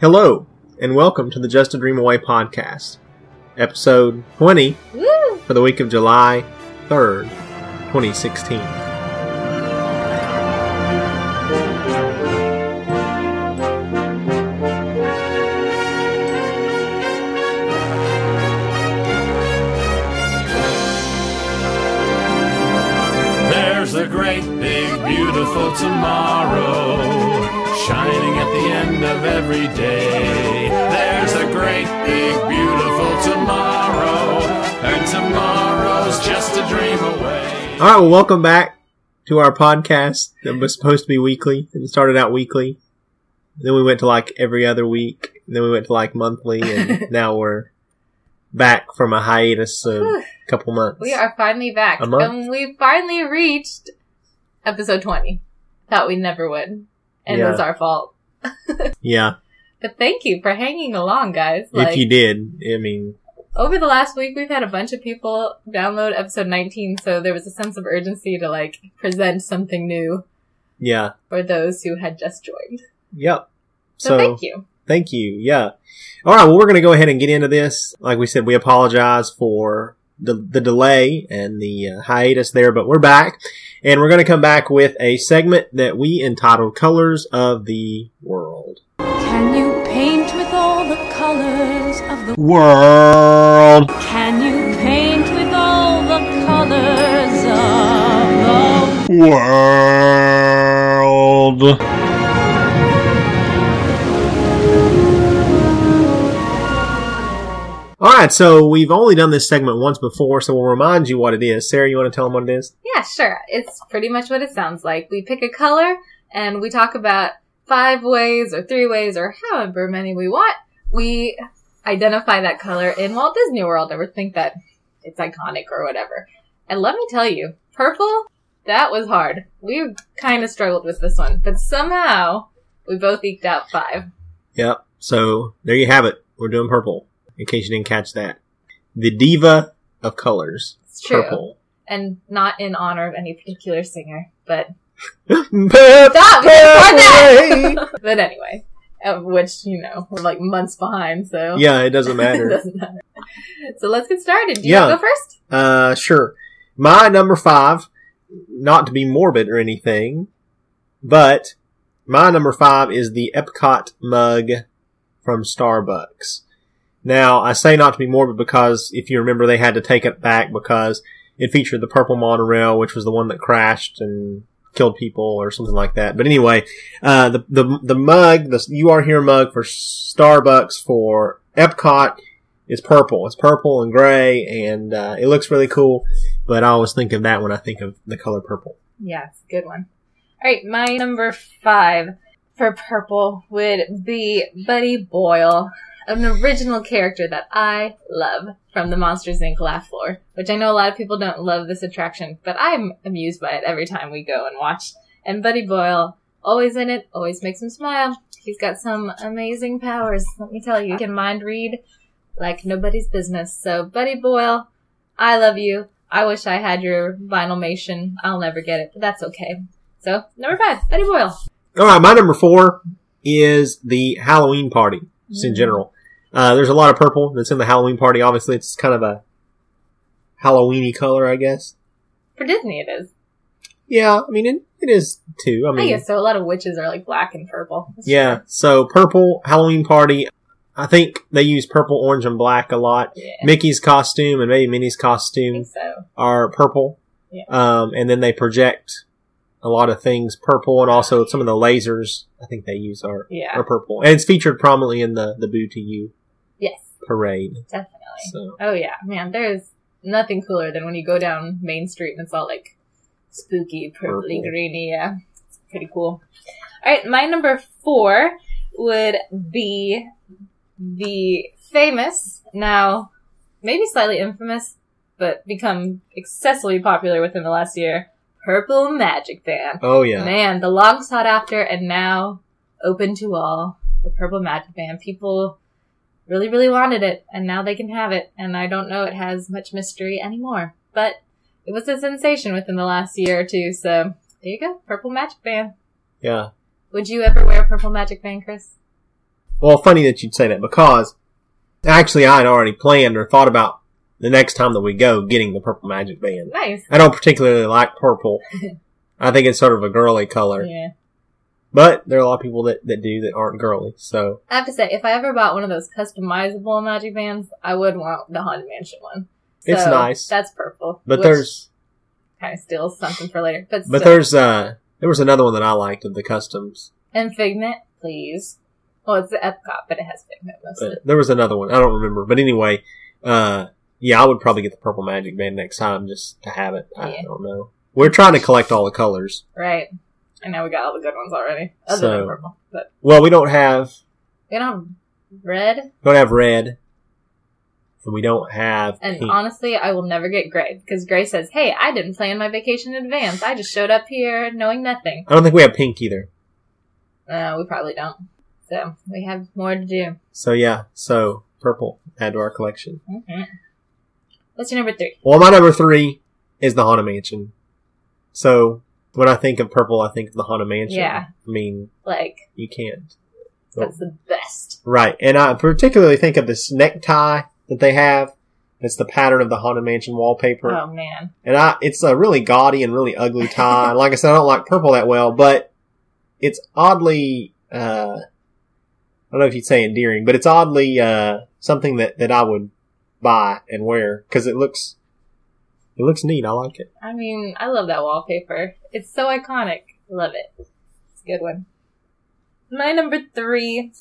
Hello, and welcome to the Just a Dream Away podcast, episode 20 Woo! for the week of July 3rd, 2016. All right, well, welcome back to our podcast that was supposed to be weekly. It started out weekly. Then we went to like every other week. Then we went to like monthly, and now we're back from a hiatus of a couple months. We are finally back. A month? And we finally reached episode 20. Thought we never would. And it was our fault. Yeah, But thank you for hanging along, guys. if you did, I mean, over the last week, we've had a bunch of people download episode 19, so there was a sense of urgency to, like, present something new yeah, for those who had just joined. yep. So, thank you. Thank you. Yeah. All right. Well, we're going to go ahead and get into this. Like we said, we apologize for the, the delay and the uh, hiatus there, but we're back and we're going to come back with a segment that we entitled Colors of the World. Can you World. Can you paint with all the colors of the World. All right. So we've only done this segment once before, so we'll remind you what it is. Sarah, you want to tell them what it is? Yeah, sure. It's pretty much what it sounds like. We pick a color and we talk about five ways or three ways or however many we want. We identify that color in Walt Disney World or think that it's iconic or whatever. And let me tell you, purple, that was hard. We kind of struggled with this one, but somehow we both eked out five. Yep. So there you have it. We're doing purple. In case you didn't catch that, the diva of colors, It's true. purple. And not in honor of any particular singer, but Stop! That! but anyway, of which, you know, we're like months behind, so. yeah, it doesn't it matter. doesn't matter. So let's get started. Do you Yeah. want to go first? Uh, sure. My number five, not to be morbid or anything, but my number five is the Epcot mug from Starbucks. Now, I say not to be morbid because if you remember, they had to take it back because it featured the purple monorail, which was the one that crashed and killed people or something like that. But anyway, uh, the, the, the mug, the You Are Here mug for Starbucks for Epcot is purple. It's purple and gray and, uh, it looks really cool. But I always think of that when I think of the color purple. Yeah, good one. All right, my number five for purple would be Buddy Boyle, an original character that I love from the Monsters Inc. laugh floor, which I know a lot of people don't love this attraction, but I'm amused by it every time we go and watch. And Buddy Boyle, always in it, always makes me smile. He's got some amazing powers, let me tell you. He can mind read like nobody's business. So, Buddy Boyle, I love you. I wish I had your vinylmation. I'll never get it, but that's okay. So, number five, Buddy Boyle. All right, my number four is the Halloween party, just in general. Uh, there's a lot of purple that's in the Halloween party. Obviously, it's kind of a Halloweeny color, I guess. For Disney, it is. Yeah, I mean, it, it is too. I I, mean, guess so. A lot of witches are like black and purple. That's yeah. true. So purple Halloween party. I think they use purple, orange, and black a lot. Yeah. Mickey's costume and maybe Minnie's costume so. are purple. Yeah. Um, and then they project a lot of things purple, and also some of the lasers I think they use are Yeah. are purple, and it's featured prominently in the the Boo to You Yes, parade. definitely. So Oh yeah, man. There's nothing cooler than when you go down Main Street and it's all like spooky, purpley, Purple. greeny. Yeah, it's pretty cool. All right, my number four would be the famous, now maybe slightly infamous, but become excessively popular within the last year, Purple Magic Band. oh yeah, Man, the long sought after and now open to all, the Purple Magic Band. People really, really wanted it, and now they can have it. And I don't know it has much mystery anymore, but it was a sensation within the last year or two. So there you go, Purple Magic Band. yeah. Would you ever wear a Purple Magic Band, Chris? Well, funny that you'd say that because actually I had already planned or thought about the next time that we go getting the purple magic band. Nice. I don't particularly like purple. I think it's sort of a girly color, Yeah. but there are a lot of people that, that do that aren't girly. So I have to say, if I ever bought one of those customizable magic bands, I would want the Haunted Mansion one. It's nice. That's purple. but there's kind of steals something for later. But, but there's uh there was another one that I liked of the customs. and Figment, please. Well, it's the Epcot, but it has Figment mostly. But there was another one. I don't remember. But anyway, uh, yeah, I would probably get the purple magic band next time just to have it. I Yeah. don't know. We're trying to collect all the colors. Right. I know we got all the good ones already, other So- than purple. But Well, we don't have we don't have red. we don't have red, and we don't have And pink. honestly, I will never get gray because Gray says, "Hey, I didn't plan my vacation in advance. I just showed up here knowing nothing." I don't think we have pink either. No, we probably don't. So we have more to do. So yeah, so purple add to our collection. hmm What's your number three? Well, my number three is the Haunted Mansion. So when I think of purple, I think of the Haunted Mansion. Yeah. I mean, Like you can't. that's the best. Right, and I particularly think of this necktie that they have. It's the pattern of the Haunted Mansion wallpaper. Oh man, And I, it's a really gaudy and really ugly tie. Like I said, I don't like purple that well, but it's oddly, uh, I don't know if you'd say endearing, but it's oddly, uh, something that, that I would buy and wear because it looks, it looks neat. I like it. I mean, I love that wallpaper. It's so iconic. Love it. It's a good one. My number three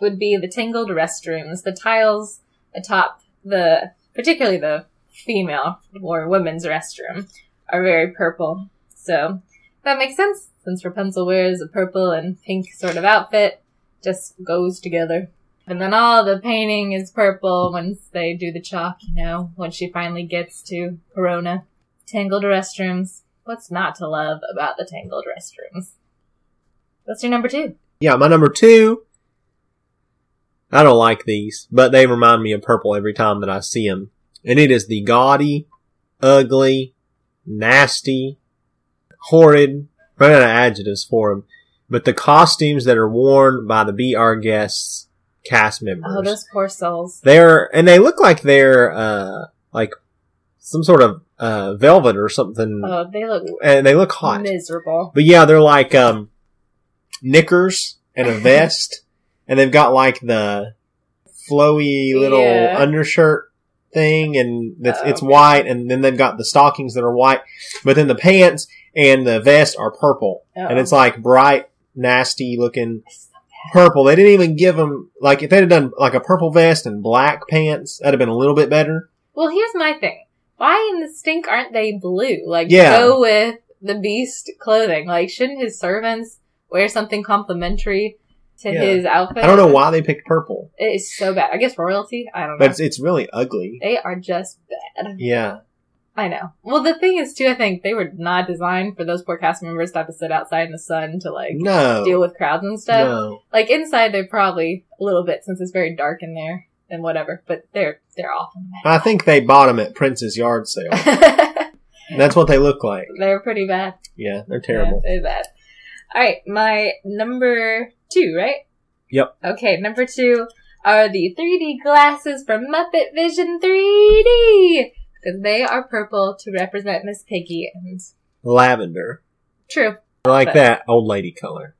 would be the tangled restrooms. The tiles atop the, particularly the female or women's restroom, are very purple. So that makes sense since Rapunzel wears a purple and pink sort of outfit. Just goes together. And then all the painting is purple once they do the chalk, you know, when she finally gets to Corona. Tangled restrooms. What's not to love about the tangled restrooms? What's your number two? Yeah, my number two. I don't like these, but they remind me of purple every time that I see them. And it is the gaudy, ugly, nasty, horrid, run out of adjectives for them, but the costumes that are worn by the Be Our Guest cast members. Oh, those poor souls. They're, and they look like they're, uh, like some sort of, uh, velvet or something, Oh, they look and they look hot. miserable. But yeah, they're like um knickers and a vest, and they've got like the flowy little Yeah. undershirt thing, and it's Oh. white, and then they've got the stockings that are white, but then the pants and the vest are purple, and Oh. it's like bright, nasty looking purple. They didn't even give them like if they'd have done like a purple vest and black pants, that'd have been a little bit better. Well, here's my thing. Why in the stink aren't they blue? Like, Yeah. go with the beast clothing. Like, shouldn't his servants wear something complimentary to Yeah. his outfit? I don't know why they picked purple, It is so bad. I guess royalty? I don't know. but it's, it's really ugly. they are just bad. Yeah. I know. Well, the thing is, too, I think they were not designed for those poor cast members to have to sit outside in the sun to, like, No. deal with crowds and stuff. No. Like, inside, they're probably a little bit since it's very dark in there and whatever, but they're, they're awful. I think they bought them at Prince's yard sale. That's what they look like. they're pretty bad. Yeah, they're terrible. Yeah, they're bad. Alright, my number two, right? Yep. Okay, number two are the 3D glasses from Muppet Vision 3D! They are purple to represent Miss Piggy and Lavender. true. I like But- that old lady color.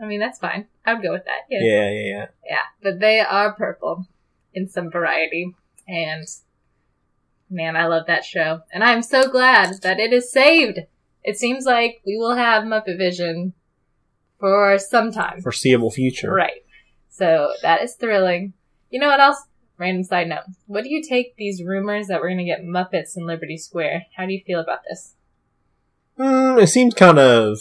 I mean, that's fine. I would go with that. Yeah. Yeah, yeah, yeah. Yeah, but they are purple in some variety. And man, I love that show. And I'm so glad that it is saved. It seems like we will have Muppet Vision for some time. Foreseeable future. Right. So that is thrilling. You know what else? Random side note. What do you take these rumors that we're going to get Muppets in Liberty Square? How do you feel about this? Mm, it seems kind of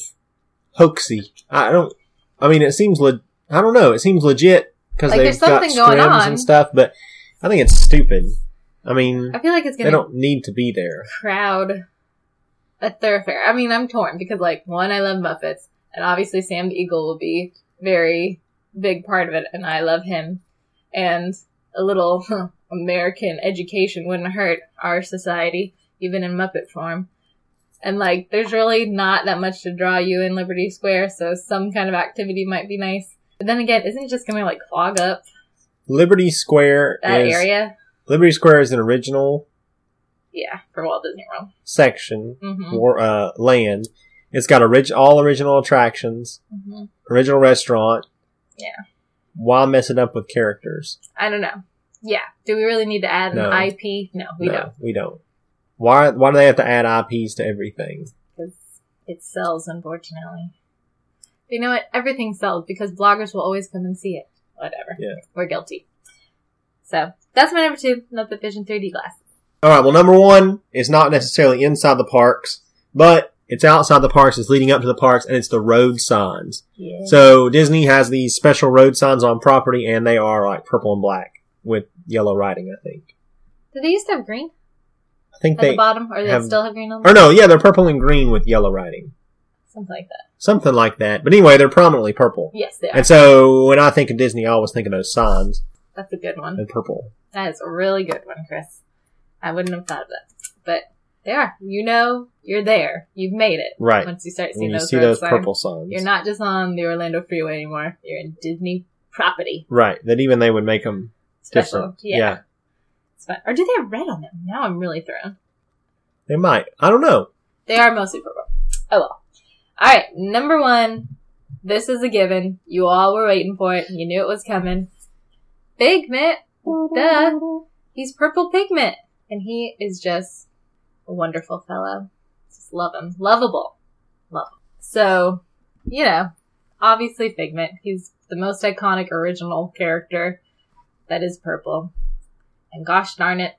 hoaxy. I don't. I mean, it seems. Le- I don't know. It seems legit because Like, they've got scrims and stuff. But I think it's stupid. I mean, I feel like it's they going to don't need to be there. crowd a thoroughfare. I mean, I'm torn because, like, one, I love Muppets, and obviously Sam the Eagle will be very big part of it, and I love him. And a little American education wouldn't hurt our society, even in Muppet form. And like, there's really not that much to draw you in Liberty Square, so some kind of activity might be nice. But then again, isn't it just going to like clog up Liberty Square that is area? Liberty Square is an original Yeah, for Walt Disney World. section Mm-hmm. or uh, land. It's got orig- all original attractions, hmm original restaurant. Yeah. Why mess it up with characters? I don't know. Yeah. Do we really need to add No. an IP? No, we no, don't. we don't. Why? Why do they have to add IPs to everything? Because it sells, unfortunately. But you know what? Everything sells because bloggers will always come and see it. Whatever. Yeah. We're guilty. So, that's my number two, Muppet Vision 3D glass. All right. Well, number one is not necessarily inside the parks, but it's outside the parks. It's leading up to the parks, and it's the road signs. Yeah. So Disney has these special road signs on property, and they are like purple and black with yellow writing. I think. Do they used to have green I think at they. the bottom? Or do they still have green on them? Or no, yeah, they're purple and green with yellow writing. Something like that. Something like that. But anyway, they're prominently purple. Yes, they are. And so when I think of Disney, I always think of those signs That's a good one. in purple. That is a really good one, Chris. I wouldn't have thought of that. But they are. You know, you're there. You've made it. Right. Once you start When seeing you those, see road those signs. purple signs. You're not just on the Orlando Freeway anymore. You're in Disney property. Right. That even they would make them Special. different. Yeah. It's fun. Or do they have red on them? Now I'm really thrown. They might. I don't know. They are mostly purple. Oh well. Alright, number one. This is a given. You all were waiting for it. You knew it was coming. Figment. Duh. He's purple pigment. And he is just a wonderful fellow. Love him. Lovable. Love him. So, you know, obviously Figment. He's the most iconic original character that is purple. And gosh darn it,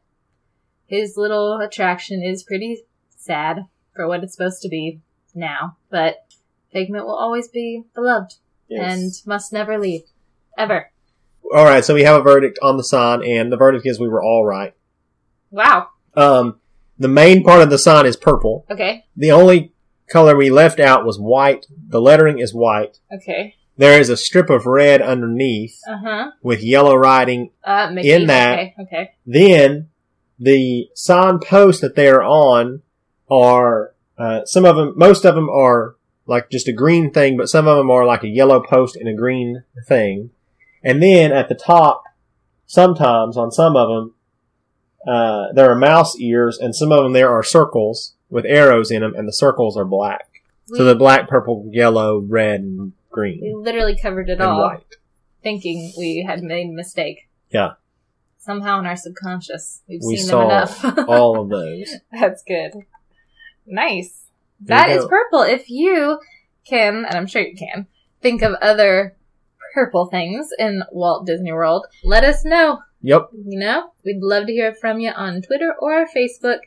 his little attraction is pretty sad for what it's supposed to be now. But Figment will always be beloved and must never leave. Ever. all right. So we have a verdict on the sign, and the verdict is we were all right. Wow. Um, the main part of the sign is purple. Okay. The only color we left out was white. The lettering is white. Okay. There is a strip of red underneath Uh huh. with yellow writing. Uh, Mickey. In that- Okay. Okay. Then the sign posts that they are on are uh, some of them. Most of them are like just a green thing, but some of them are like a yellow post and a green thing. And then at the top, sometimes on some of them, uh, there are mouse ears, and some of them there are circles with arrows in them, and the circles are black. We, So the black, purple, yellow, red, and green. we literally covered it all, white. thinking we had made a mistake. Yeah. Somehow in our subconscious, we've We seen saw them enough. All of those. That's good. Nice. There That is purple. If you can, and I'm sure you can, think of other purple things in Walt Disney World, let us know. Yep. You know, we'd love to hear from you on Twitter or Facebook.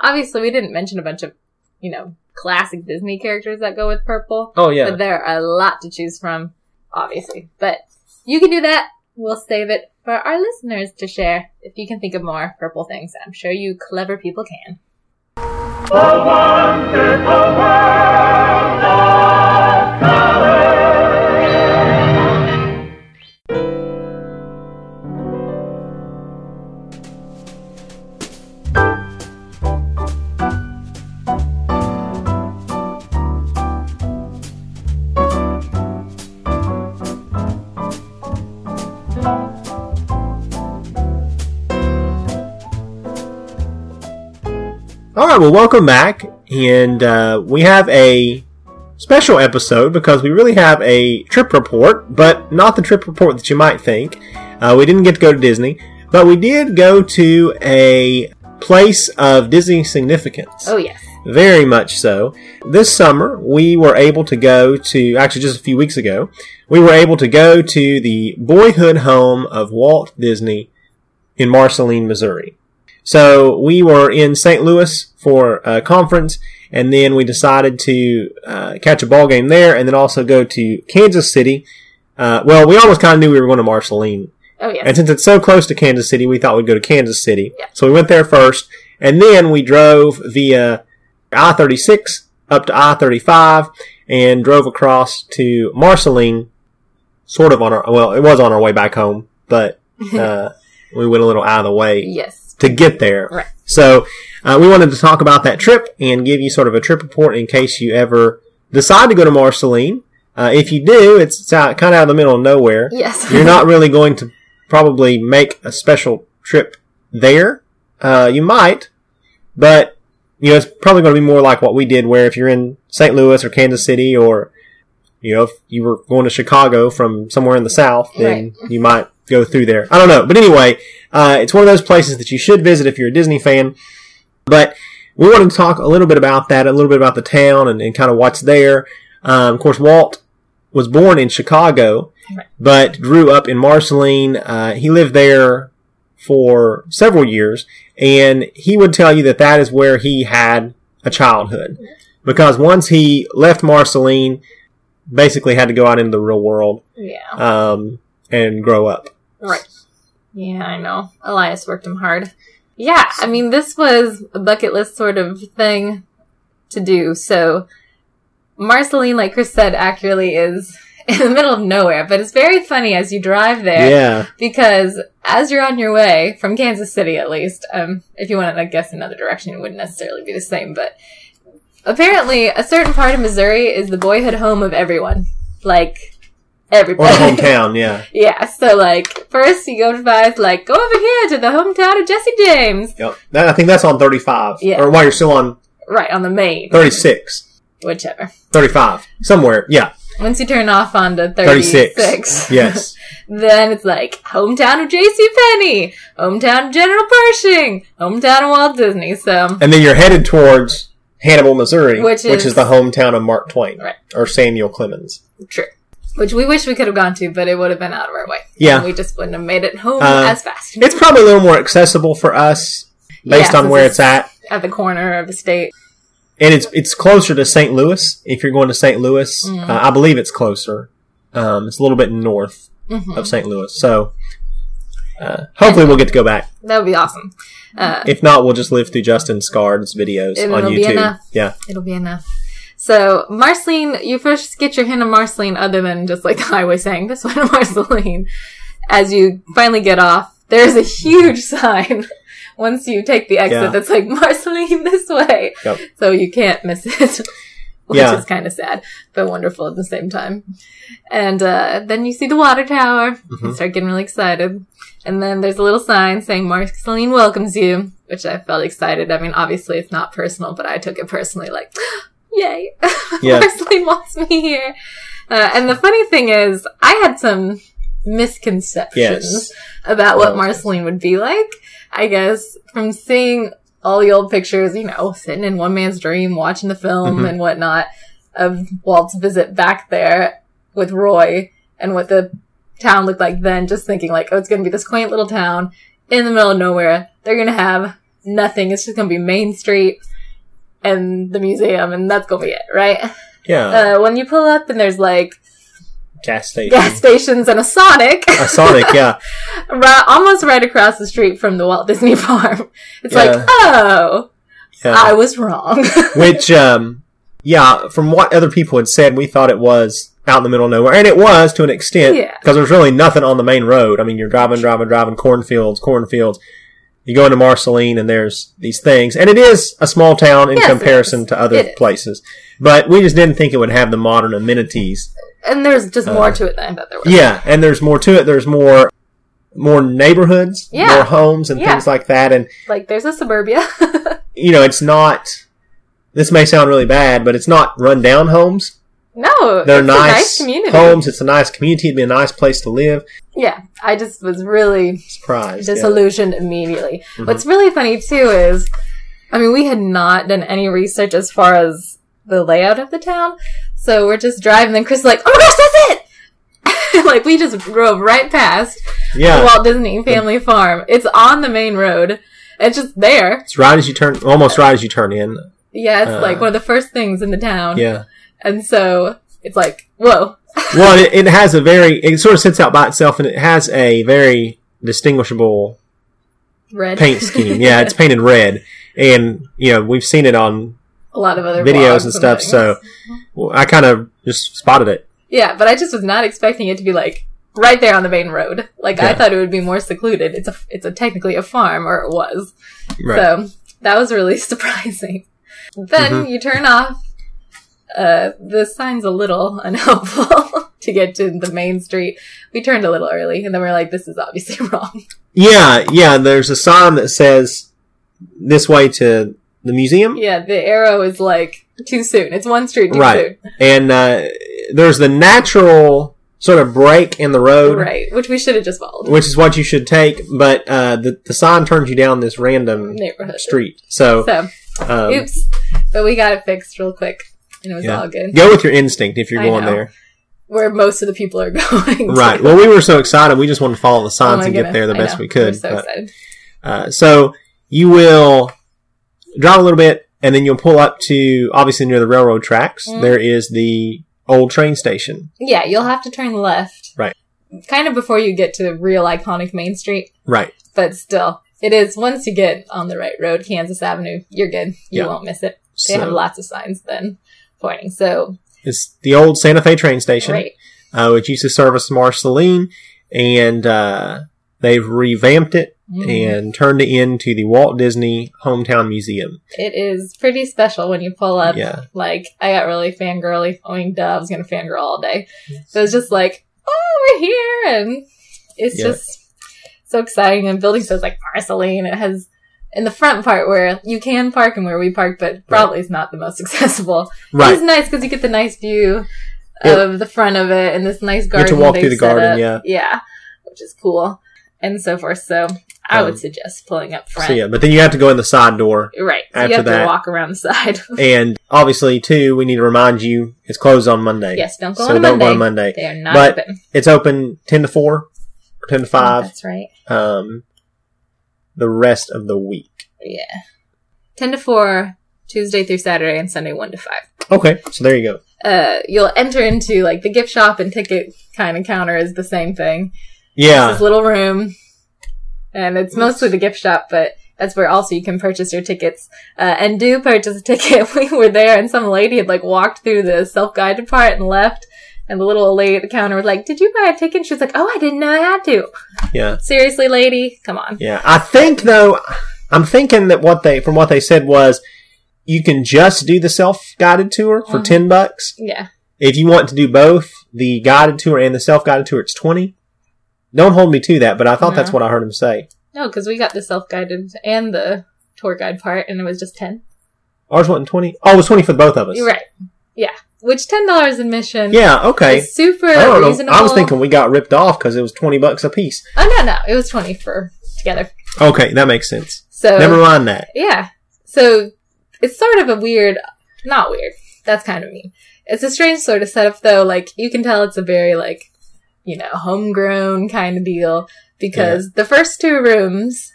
Obviously, we didn't mention a bunch of, you know, classic Disney characters that go with purple, Oh yeah. but there are a lot to choose from, obviously. But you can do that. We'll save it for our listeners to share if you can think of more purple things. I'm sure you clever people can. All right, well, welcome back, and uh, we have a special episode because we really have a trip report, but not the trip report that you might think. Uh, we didn't get to go to Disney, but we did go to a place of Disney significance. Oh, yes. Very much so. This summer, we were able to go to, actually just a few weeks ago, we were able to go to the boyhood home of Walt Disney in Marceline, Missouri. So we were in St. Louis for a conference, and then we decided to uh, catch a ball game there, and then also go to Kansas City. Uh, well, we almost kind of knew we were going to Marceline, Oh, and since it's so close to Kansas City, we thought we'd go to Kansas City. Yeah. So we went there first, and then we drove via I 36 up to I 35 and drove across to Marceline, sort of on our, well, it was on our way back home, but uh, we went a little out of the way yes. To get there. Right. So uh, we wanted to talk about that trip and give you sort of a trip report in case you ever decide to go to Marceline. Uh, if you do, it's, it's out, kind of out of the middle of nowhere. Yes. You're not really going to probably make a special trip there. Uh, you might, but you know it's probably going to be more like what we did, where if you're in St. Louis or Kansas City, or you know if you were going to Chicago from somewhere in the South, then you might go through there. I don't know, but anyway, uh, it's one of those places that you should visit if you're a Disney fan. But we wanted to talk a little bit about that, a little bit about the town and, and kind of what's there. Um, of course, Walt was born in Chicago, but grew up in Marceline. Uh, he lived there for several years, and he would tell you that that is where he had a childhood. Because once he left Marceline, basically had to go out into the real world yeah. um, and grow up. Right. Yeah, I know. Elias worked him hard. Yeah, I mean, this was a bucket list sort of thing to do. So, Marceline, like Chris said accurately, is in the middle of nowhere, but it's very funny as you drive there Yeah, because as you're on your way from Kansas City, at least, um, if you want to guess another direction, it wouldn't necessarily be the same. But apparently, a certain part of Missouri is the boyhood home of everyone, like or everybody. the hometown. Yeah, Yeah, so like first you go to five, like go over here to the hometown of Jesse James, yep. That, I think that's on thirty-five. Yeah. Or while you're still on right on the main, thirty-six. whichever. 35 somewhere yeah Once you turn off onto 36 36, yes then it's like hometown of J.C. Penney, hometown of General Pershing, hometown of Walt Disney. So and then you're headed towards hannibal missouri Which which is, is- the hometown of mark twain Right. or samuel clemens true, which we wish we could have gone to, but it would have been out of our way. Yeah. And we just wouldn't have made it home Uh, as fast. it's probably a little more accessible for us based Yeah, on where it's- it's at at the corner of the state. and it's it's closer to st louis if you're going to st louis Mm. uh, i believe it's closer um, it's a little bit north Mhm. of st louis so uh, hopefully we'll get to go back That would be awesome. Uh, if not we'll just live through justin scard's videos on be youtube enough. yeah It'll be enough. So, Marceline, you first get your hint of Marceline other than just like the highway saying, this one Marceline. As you finally get off, there's a huge sign once you take the exit Yeah. that's like, Marceline this way. Yep. So you can't miss it. Which Yeah. is kind of sad, but wonderful at the same time. And uh, then you see the water tower Mm-hmm. and start getting really excited. And then there's a little sign saying Marceline welcomes you, which I felt excited. I mean, obviously it's not personal, but I took it personally like, yay, Yeah. Marceline wants me here. Uh, and the funny thing is, I had some misconceptions Yes. about what Marceline would be like. I guess from seeing all the old pictures, you know, sitting in one man's dream, watching the film Mhm. and whatnot of Walt's visit back there with Roy and what the town looked like then, just thinking like, oh, it's going to be this quaint little town in the middle of nowhere. They're going to have nothing. It's just going to be Main Street and the museum and that's to be it, right? yeah Uh, when you pull up and there's like gas station gas stations and a Sonic. a sonic yeah right, almost right across the street from the Walt Disney Farm. It's Yeah. like, oh, yeah I was wrong. which um yeah from what other people had said we thought it was out in the middle of nowhere and it was to an extent Yeah. because there's really nothing on the main road i mean you're driving driving driving cornfields cornfields you go into marceline and there's these things and it is a small town in Yes, comparison to other places but we just didn't think it would have the modern amenities and there's just Uh, more to it than I thought there was. yeah and there's more to it there's more more neighborhoods Yeah. more homes and Yeah. things like that and Like, there's a suburbia. you know it's not this may sound really bad but it's not run down homes no, They're it's nice, a nice community. homes. It's a nice community. It'd be a nice place to live. Yeah, I just was really Surprised. yeah. disillusioned immediately. Mhm. What's really funny too is, I mean, we had not done any research as far as the layout of the town, so we're just driving. And Chris is like, "Oh my gosh, that's it!" like we just drove right past the Yeah. Walt Disney Family Farm. It's on the main road. It's just there. It's right as you turn, almost right as you turn in. Yeah, it's Uh, like one of the first things in the town. Yeah. And so it's like, whoa. Well, it, it has a very, it sort of sits out by itself and it has a very distinguishable Red. paint scheme. Yeah. It's painted red. And, you know, we've seen it on a lot of other videos and stuff. So well, I kind of just spotted it. Yeah, but I just was not expecting it to be like right there on the main road. Like I thought it would be more secluded. It's a it's a technically a farm, or it was. Right. So that was really surprising. Then Mm-hmm. you turn off Uh, the sign's a little unhelpful to get to the main street. We turned a little early, and then we're like, "This is obviously wrong." Yeah, yeah. There's a sign that says this way to the museum, Yeah, the arrow is like too soon. It's one street too soon. Right. and uh, there's the natural sort of break in the road, Right, which we should have just followed. which is what you should take. But uh, the the sign turns you down this random Neighborhood. street. So, So, um, oops. But we got it fixed real quick, and it was Yeah. all good. go with your instinct if you're I going know. there. Where most of the people are going. to. Right. Well, we were so excited. We just wanted to follow the Oh signs my and get there the I best know. we could. So But, excited. uh, so you will drive a little bit, and then you'll pull up to obviously near the railroad tracks. Mhm. There is the old train station. Yeah, you'll have to turn left. Right. Kind of before you get to the real iconic Main Street, Right. but still, it is once you get on the right road, Kansas Avenue, you're good. You Yeah. won't miss it. They So have lots of signs then pointing. So, it's the old Santa Fe train station, great. uh, which used to service Marceline, and uh, they've revamped it Mhm. and turned it into the Walt Disney Hometown Museum. It is pretty special when you pull up. Yeah. Like, I got really fangirly. I mean, duh, I was going to fangirl all day. So it's just like, oh, we're here. And it's Yeah. just so exciting. And building says like Marceline. It has in the front part where you can park and where we park, but probably is not the most accessible. Right. It's nice because you get the nice view of the front of it and this nice to garden. walk they've through the garden, up. yeah. Yeah. Which is cool. And so forth. So I Um, would suggest pulling up front. So yeah, but then you have to go in the side door, Right. So After you have that- to walk around the side. and obviously too, we need to remind you it's closed on Monday. yes, don't go so on don't Monday. go on Monday. They are not But- open. It's open ten to four, or ten to five. That's right. Um, the rest of the week. Yeah. 10 to 4, Tuesday through Saturday, and Sunday 1 to 5. Okay, so there you go. Uh, you'll enter into like the gift shop and ticket kind of counter is the same thing. Yeah, This little room, and it's mostly the gift shop, but that's where also you can purchase your tickets. Uh, and do purchase a ticket. we were there, and some lady had like walked through the self guided part and left. And the little old lady at the counter was like, "Did you buy a ticket?" And she was like, "Oh, I didn't know I had to." yeah, Seriously, lady, come on. yeah. I think though, I'm thinking that what they from what they said was you can just do the self guided tour for Mhm. ten bucks. Yeah, If you want to do both the guided tour and the self guided tour, it's twenty. Don't hold me to that, but I thought that's what I heard him say. no, because we got the self guided and the tour guide part, and it was just ten. Ours wasn't twenty. Oh, it was twenty for both of us. You're right. Yeah. Which ten dollars admission Yeah. Okay. is super I don't know. reasonable. I was thinking we got ripped off because it was twenty bucks a piece. Oh no, no, it was twenty for together. Okay, that makes sense. So Never mind that. yeah. So it's sort of a weird, not weird. That's kind of mean. It's a strange sort of setup though. Like you can tell it's a very like, you know, homegrown kind of deal because the first two rooms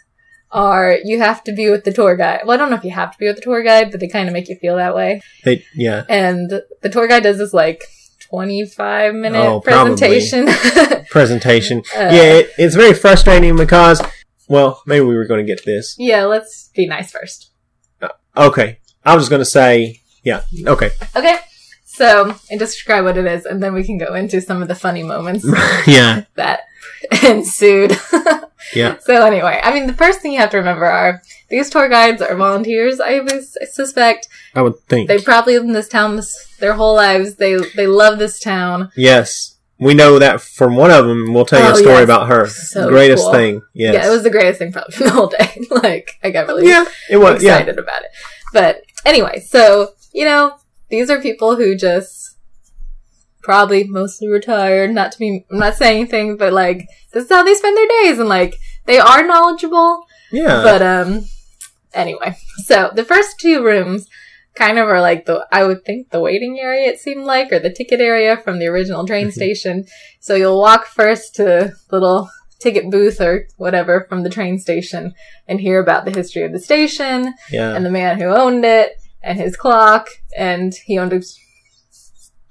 are you have to be with the tour guide. Well, I don't know if you have to be with the tour guide, but they kind of make you feel that way. They, yeah. And the tour guide does this like 25 minute Oh, presentation. Presentation. Uh, yeah, it, it's very frustrating because, well, maybe we were going to get to this. yeah, let's be nice first. Okay, I was going to say, yeah. Okay, Okay. So, and just describe what it is, and then we can go into some of the funny moments yeah, that ensued. yeah. So anyway, I mean, the first thing you have to remember are these tour guides are volunteers. I suspect I would think. they probably lived in this town this, their whole lives. They they love this town. yes, we know that from one of them. We'll tell you Oh, a story yes. about her. So the greatest cool. thing. Yes. Yeah, it was the greatest thing probably the whole day. like I got really Yeah, it was. Yeah, excited about it. But anyway, so you know, these are people who just probably mostly retired. Not to be, I'm not saying anything, but like this is how they spend their days, and like they are knowledgeable. yeah. But um, anyway, so the first two rooms kind of are like the I would think the waiting area. It seemed like, or the ticket area from the original train Mhm. station. So you'll walk first to little ticket booth or whatever from the train station and hear about the history of the station yeah. and the man who owned it and his clock and he owned a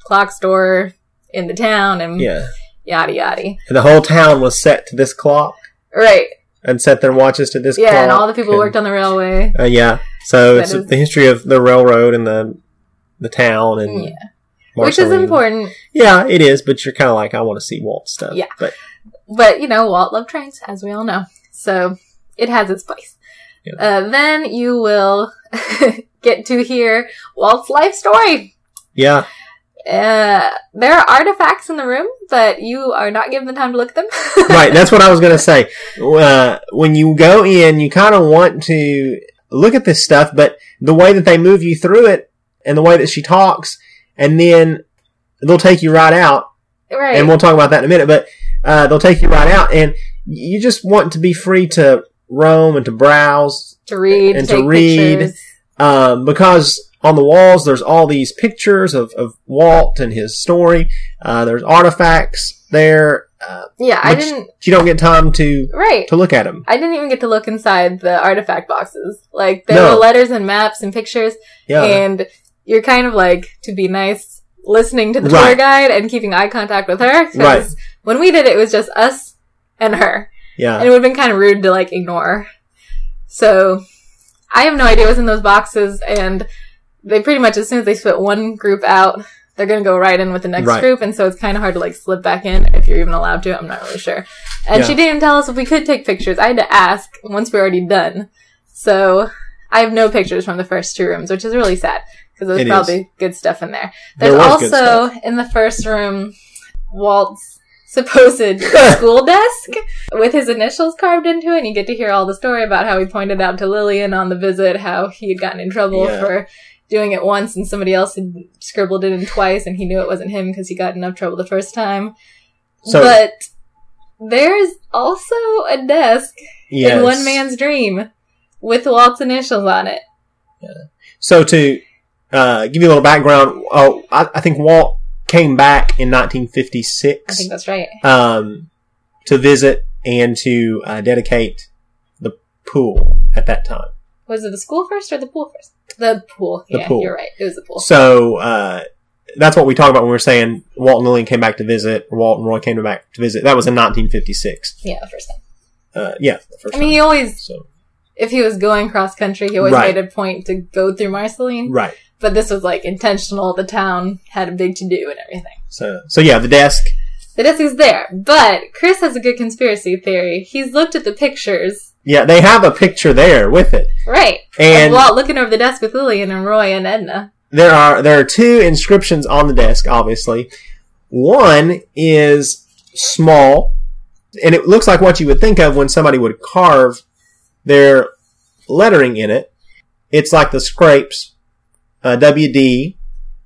clock store in the town and yeah. yada yada. And the whole town was set to this clock Right. and set their watches to this Yeah, clock. and all the people who worked on the railway. Uh, yeah. So That it's is- the history of the railroad and the the town and Yeah. Which is important. Yeah, it is. But you're kind of like, I want to see Walt stuff. Yeah. But But, you know, Walt loved trains, as we all know. So it has its place. Yeah. Uh, then you will get to hear Walt's life story. Yeah. Uh, there are artifacts in the room, but you are not given the time to look at them. right. That's what I was going to say. Uh, when you go in, you kind of want to look at this stuff, but the way that they move you through it and the way that she talks, and then they'll take you right out, right. and we'll talk about that in a minute, but, uh, they'll take you right out, and you just want to be free to roam and to browse, to read, and to read. pictures. um, because on the walls there's all these pictures of, of Walt and his story. Uh, there's artifacts there. Uh, Yeah, I didn't. you don't get time to Right. to look at them. I didn't even get to look inside the artifact boxes. Like there No. were letters and maps and pictures, Yeah, and you're kind of like to be nice, listening to the tour guide and keeping eye contact with her. Right. When we did it, it was just us and her, yeah. and it would have been kind of rude to like ignore. So I have no idea what's in those boxes, and they pretty much as soon as they split one group out. They're gonna go right in with the next Right. group, and so it's kind of hard to like slip back in if you're even allowed to. I'm not really sure. And Yeah. she didn't tell us if we could take pictures. I had to ask once we are already done. So I have no pictures from the first two rooms, which is really sad because there's It is. probably good stuff in there. There There's good also in the first room Walt's supposed school desk with his initials carved into it, and you get to hear all the story about how he pointed out to Lillian on the visit how he had gotten in trouble Yeah. for doing it once and somebody else had scribbled it in twice and he knew it wasn't him because he got in enough trouble the first time. So but there's also a desk yes. in one man's dream with Walt's initials on it. Yeah. So to uh, give you a little background, oh, I, I think Walt came back in 1956. I 1956 think that's right. um, to visit and to uh, dedicate the pool at that time. Was it the school first or the pool first? The pool. The yeah, pool. you're right. It was the pool. So uh, that's what we talk about when we're saying Walt and Lillian came back to visit, or Walt and Roy came back to visit. That was in 1956. Yeah, the first time. Uh, yeah, the first I mean, time. he always, So if he was going cross country, he always Right. made a point to go through Marceline. right. But this was like intentional. The town had a big to do and everything. So so yeah, the desk. The desk is there, but Chris has a good conspiracy theory. He's looked at the pictures, Yeah, they have a picture there with it, right? and Walt looking over the desk with Lillian and Roy and Edna. there are there are two inscriptions on the desk. Obviously, one is small, and it looks like what you would think of when somebody would carve their lettering in it. It's like the scrapes, uh, WD,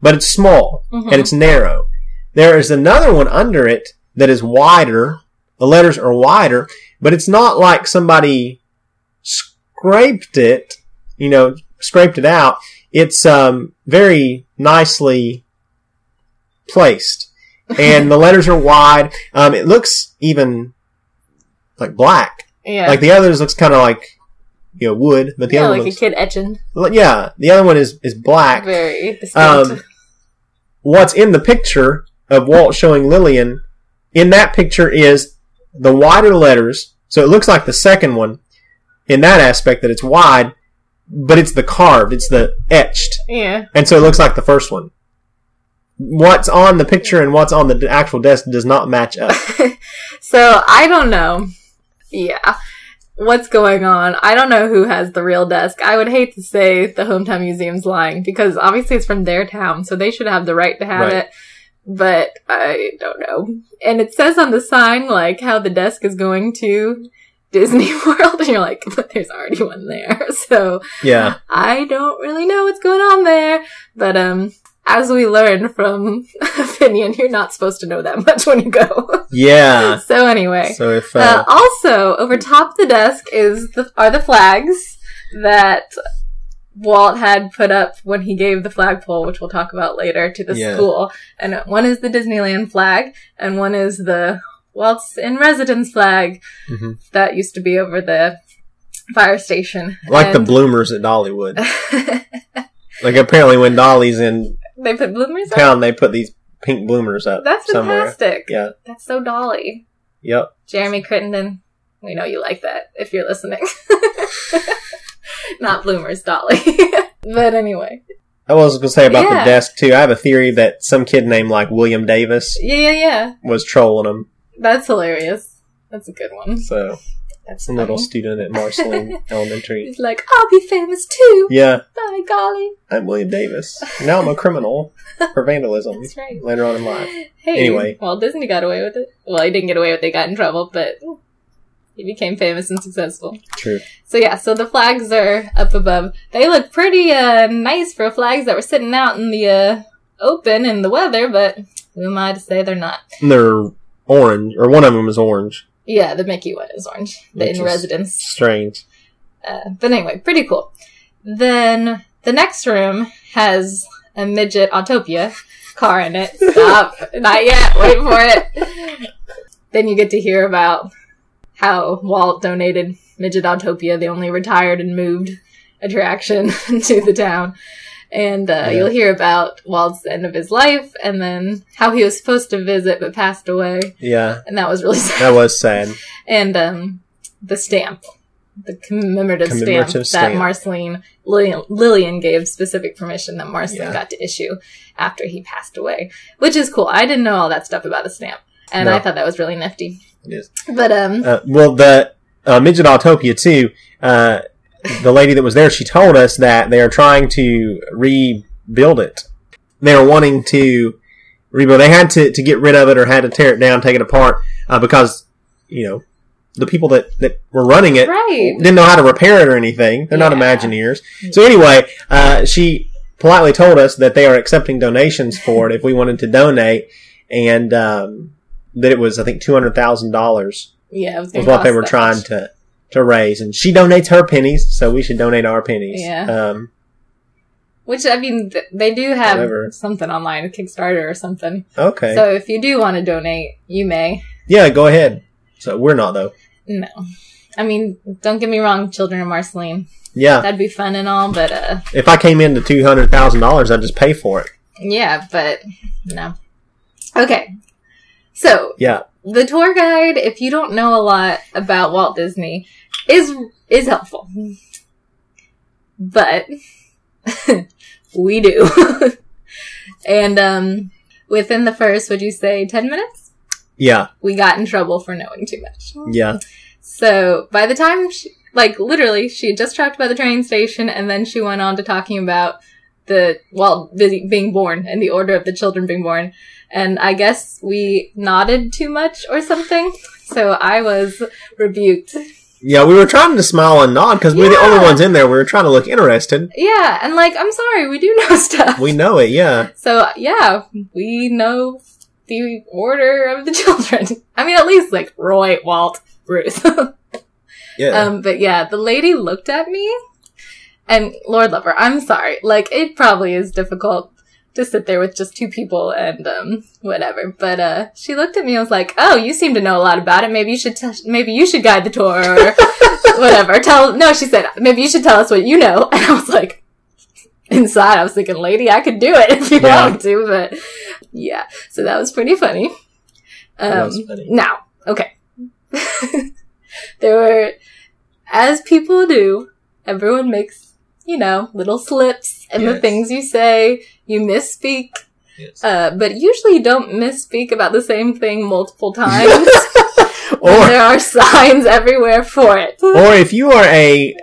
but it's small Mhm. and it's narrow. There is another one under it that is wider. The letters are wider, but it's not like somebody scraped it, you know, scraped it out. It's um, very nicely placed, and the letters are wide. Um, it looks even like black. Yeah, Like the others looks kind of like you know wood, but the yeah, other like one a kid etching. yeah, the other one is is black. Very distinct. Um, what's in the picture of Walt showing Lillian, in that picture is the wider letters. So it looks like the second one in that aspect that it's wide, but it's the carved, it's the etched. yeah, And so it looks like the first one. What's on the picture and what's on the actual desk does not match up. So I don't know. Yeah. What's going on? I don't know who has the real desk. I would hate to say the hometown museum's lying because obviously it's from their town, so they should have the right to have Right. it. But I don't know. And it says on the sign like how the desk is going to Disney World, and you're like, but there's already one there. So Yeah. I don't really know what's going on there. But um as we learned from Finian, you're not supposed to know that much when you go. Yeah. so anyway. So if, Uh, uh, also, over top the desk is the, are the flags that Walt had put up when he gave the flagpole, which we'll talk about later, to the Yeah. school. And one is the Disneyland flag, and one is the Walt's in residence flag mhm. that used to be over the fire station. like the bloomers at Dollywood. Like apparently when Dolly's in they put bloomers up. town, they put these pink bloomers up That's somewhere. fantastic. Yeah. That's so dolly. Yep. Jeremy Crittenden, we know you like that if you're listening. Not bloomers, Dolly. but anyway. I was going to say about Yeah. the desk too. I have a theory that some kid named like William Davis Yeah, yeah, yeah. was trolling him. That's hilarious. That's a good one. So, That's a little student at Marceline Elementary. He's like, I'll be famous too. Yeah, By golly. I'm William Davis. Now I'm a criminal for vandalism That's right. later on in life. Hey, Anyway. well, Disney got away with it. Well, he didn't get away with it. They got in trouble, but he became famous and successful. True. So yeah, so the flags are up above. They look pretty uh, nice for flags that were sitting out in the uh, open in the weather, but who am I to say they're not? And they're orange, or one of them is orange. Yeah, the Mickey one is orange. The in residence. Strange. Uh, but anyway, pretty cool. Then the next room has a midget Autopia car in it. Stop. Not yet. Wait for it. Then you get to hear about how Walt donated Midget Autopia, the only retired and moved attraction to the town. And uh, Yeah. you'll hear about Walt's end of his life and then how he was supposed to visit but passed away. Yeah, And that was really sad that was sad. and um, the stamp, the commemorative, Commemorative stamp, stamp. that Marceline Lillian, Lillian gave specific permission that Marceline Yeah. got to issue after he passed away, which is cool. I didn't know all that stuff about the stamp, and No. I thought that was really nifty. It is. But um, Uh, well, the uh, midget Autopia too. Uh, the lady that was there, she told us that they are trying to rebuild it. They are wanting to rebuild. They had to, to get rid of it or had to tear it down, take it apart uh, because you know the people that, that were running it right, didn't know how to repair it or anything. They're not Yeah. Imagineers. So anyway, uh, she politely told us that they are accepting donations for it if we wanted to donate, and um, that it was I think two hundred thousand dollars yeah, was, was what they were trying much. to to raise. And she donates her pennies, so we should donate our pennies. Yeah. Um, Which I mean, th- they do have Whatever. something online, a Kickstarter or something. okay. So if you do want to donate, you may. yeah, go ahead. So we're not though. No, I mean, don't get me wrong, children of Marceline, Yeah. that'd be fun and all, but uh, If I came into two hundred thousand dollars, I'd just pay for it. Yeah, but no. Okay. So, Yeah. the tour guide, if you don't know a lot about Walt Disney, is is helpful. But we do. and um within the first, would you say 10 minutes? Yeah. We got in trouble for knowing too much. Yeah. So by the time, she, like literally, she had just talked about the train station, and then she went on to talking about the well, busy, being born and the order of the children being born. And I guess we nodded too much or something, so I was rebuked. Yeah, we were trying to smile and nod because we're the only ones in there. We were trying to look interested. Yeah, and like I'm sorry, we do know stuff. We know it, yeah. so yeah, we know the order of the children. I mean, at least like Roy, Walt, Ruth. Yeah. Um, but yeah, the lady looked at me, and Lord love her. I'm sorry. Like it probably is difficult to sit there with just two people and um whatever. But uh, she looked at me and was like, "Oh, you seem to know a lot about it. Maybe you should t- maybe you should guide the tour or whatever." Tell no, she said, "Maybe you should tell us what you know." And I was like. Inside, I was thinking, "Lady, I could do it if you Yeah. want to," but yeah. So that was pretty funny. Um, was funny. Now, okay. there were, as people do, everyone makes, you know, little slips in the things you say. You misspeak, Yes. uh, but usually you don't misspeak about the same thing multiple times. or there are signs everywhere for it. or if you are a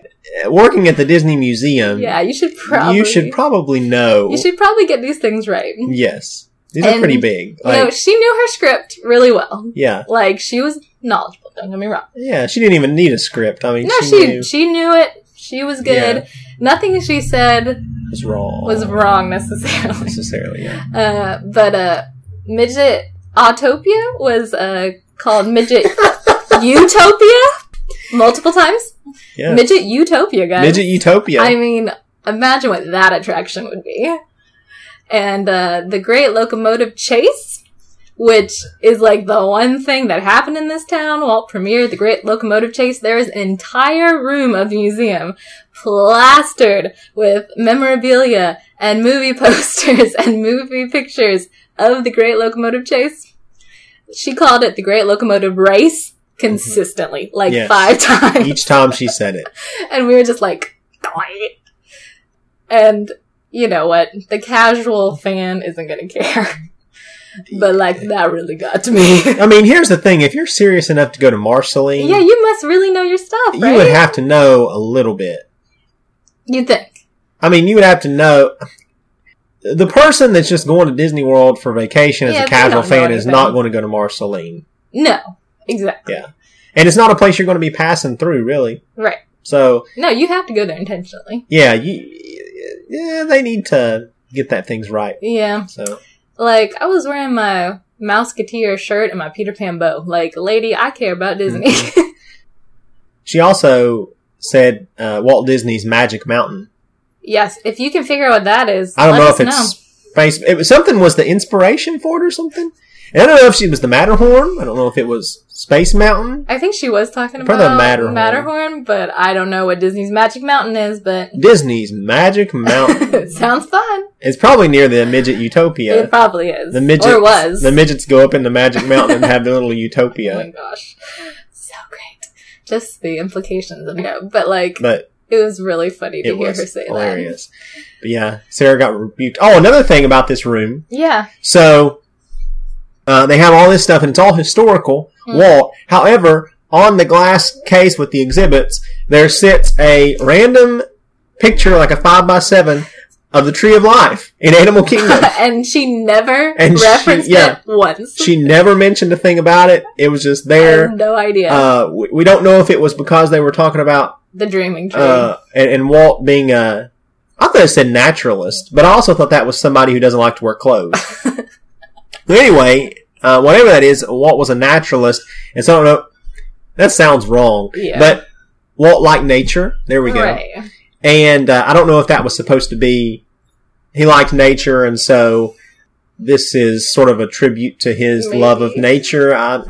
working at the Disney Museum, yeah, you should probably. you should probably know. You should probably get these things right. Yes, these are pretty big. you know, she knew her script really well. yeah, Like she was knowledgeable. Don't get me wrong. yeah. She didn't even need a script. I mean, No, she, she knew she knew it. She was good. Yeah. Nothing she said was wrong. was wrong necessarily. necessarily. Yeah. Uh, but uh, midget Autopia was uh, called midget Utopia multiple times. Yeah. Midget Utopia, guys. Midget Utopia. I mean, imagine what that attraction would be. And uh, the Great Locomotive Chase, which is like the one thing that happened in this town. Walt premiered the Great Locomotive Chase. There is an entire room of the museum plastered with memorabilia and movie posters and movie pictures of the Great Locomotive Chase. She called it the Great Locomotive Race consistently, mm-hmm. like Yes. five times Each time she said it. and we were just like, and you know what? The casual fan isn't going to care. But like that really got to me. I mean, here's the thing: if you're serious enough to go to Marceline, yeah, you must really know your stuff, right? you would have to know a little bit. You think? I mean, you would have to know. The person that's just going to Disney World for vacation as Yeah, a casual fan is not going to go to Marceline, No, exactly. Yeah, and it's not a place you're going to be passing through, really. Right. So, No, you have to go there intentionally. yeah, you, yeah, they need to get that things right. Yeah. So, Like, I was wearing my Mouseketeer shirt and my Peter Pan bow. Like, lady, I care about Disney. she also said uh, Walt Disney's Magic Mountain. yes, if you can figure out what that is, I don't know if it's space. It was something was the inspiration for it or something. And I don't know if she was the Matterhorn. I don't know if it was Space Mountain. I think she was talking about Matterhorn. Matterhorn, but I don't know what Disney's Magic Mountain is, but Disney's Magic Mountain. sounds fun. it's probably near the Midget utopia. It probably is. The midgets, or was. the midgets go up into Magic Mountain and have their little utopia. oh my gosh. So great. Just the implications of no. But like But it was really funny to it hear her say that. hilarious. But yeah, Sarah got rebuked. Oh, another thing about this room. Yeah. So uh, they have all this stuff, and it's all historical. Hmm. Walt, however, on the glass case with the exhibits, there sits a random picture, like a five by seven, of the Tree of Life in Animal Kingdom. and she never And she- referenced yeah. it once. she never mentioned a thing about it. It was just I there. have no idea. Uh, we, we don't know if it was because they were talking about the dreaming tree. uh, and, and Walt being a. I thought it said naturalist, but I also thought that was somebody who doesn't like to wear clothes. But anyway, uh, whatever that is, Walt was a naturalist, and so I don't know. That sounds wrong, Yeah. but Walt liked nature. There we go. Right. And uh, I don't know if that was supposed to be. He liked nature, and so this is sort of a tribute to his Maybe. love of nature. I,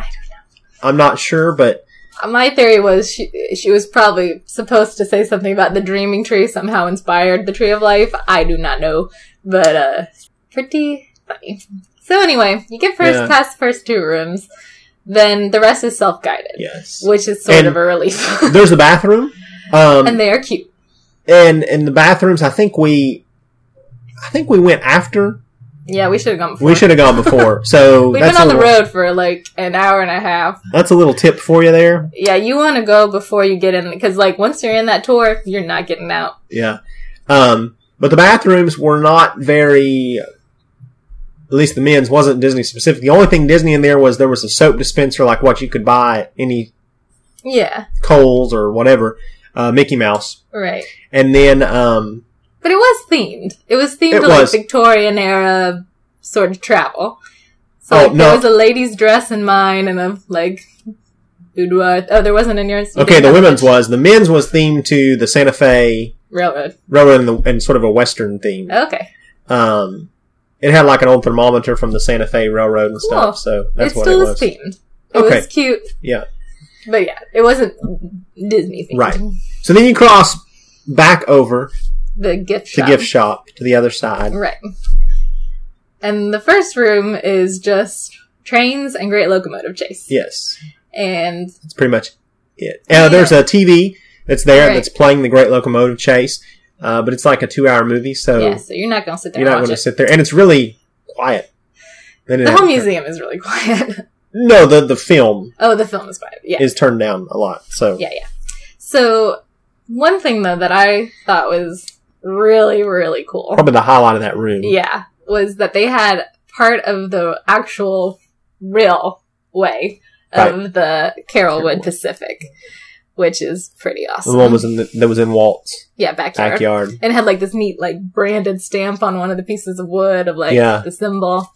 I'm not sure, but My theory was she, she was probably supposed to say something about the dreaming tree somehow inspired the tree of life. I do not know, but uh, pretty funny. So anyway, you get first Yeah. past the first two rooms, then the rest is self guided, yes. which is sort And- of a relief. There's a bathroom. Um, and they are cute. and in the bathrooms, I think we, I think we went after. Yeah, we should have gone before. We should have gone before. So We've been on a the road for like an hour and a half. That's a little tip for you there. Yeah, you want to go before you get in because, like, once you're in that tour, you're not getting out. Yeah. Um, but the bathrooms were not very. At least the men's wasn't Disney specific. The only thing Disney in there was there was a soap dispenser like what you could buy at any Yeah, Kohl's or whatever, uh, Mickey Mouse, right. and then um, But it was themed. It was themed It to like. Victorian era sort of travel. So Oh, like, no. there was a lady's dress in mine and a like boudoir. Oh, there wasn't in yours. You okay, the women's much was the men's was themed to the Santa Fe railroad. railroad and, the, and sort of a western theme. Okay, Um, it had like an old thermometer from the Santa Fe Railroad and Cool. stuff. So that's it what still it was themed. It Okay. was cute, Yeah. but yeah, it wasn't Disney themed. Right. So then you cross back over The gift the shop. gift shop to the other side. Right. And the first room is just trains and Great Locomotive Chase. Yes, And it's pretty much it. Uh, There's a TV that's there Right. that's playing the Great Locomotive Chase, uh, but it's like a two-hour movie, so yeah, so you're not going to sit there you're not and gonna it. sit there, and it's really quiet. The whole museum is really quiet. No, the the film oh, the film is quiet. Yeah. is turned down a lot. So Yeah, yeah. So, one thing though that I thought was really, really cool. probably the highlight of that room. Yeah, was that they had part of the actual real way of the Carolwood Carolwood. Pacific, which is pretty awesome. The one was in the, that was in Walt's yeah, backyard. backyard. And it had like this neat like branded stamp on one of the pieces of wood of like Yeah. the symbol.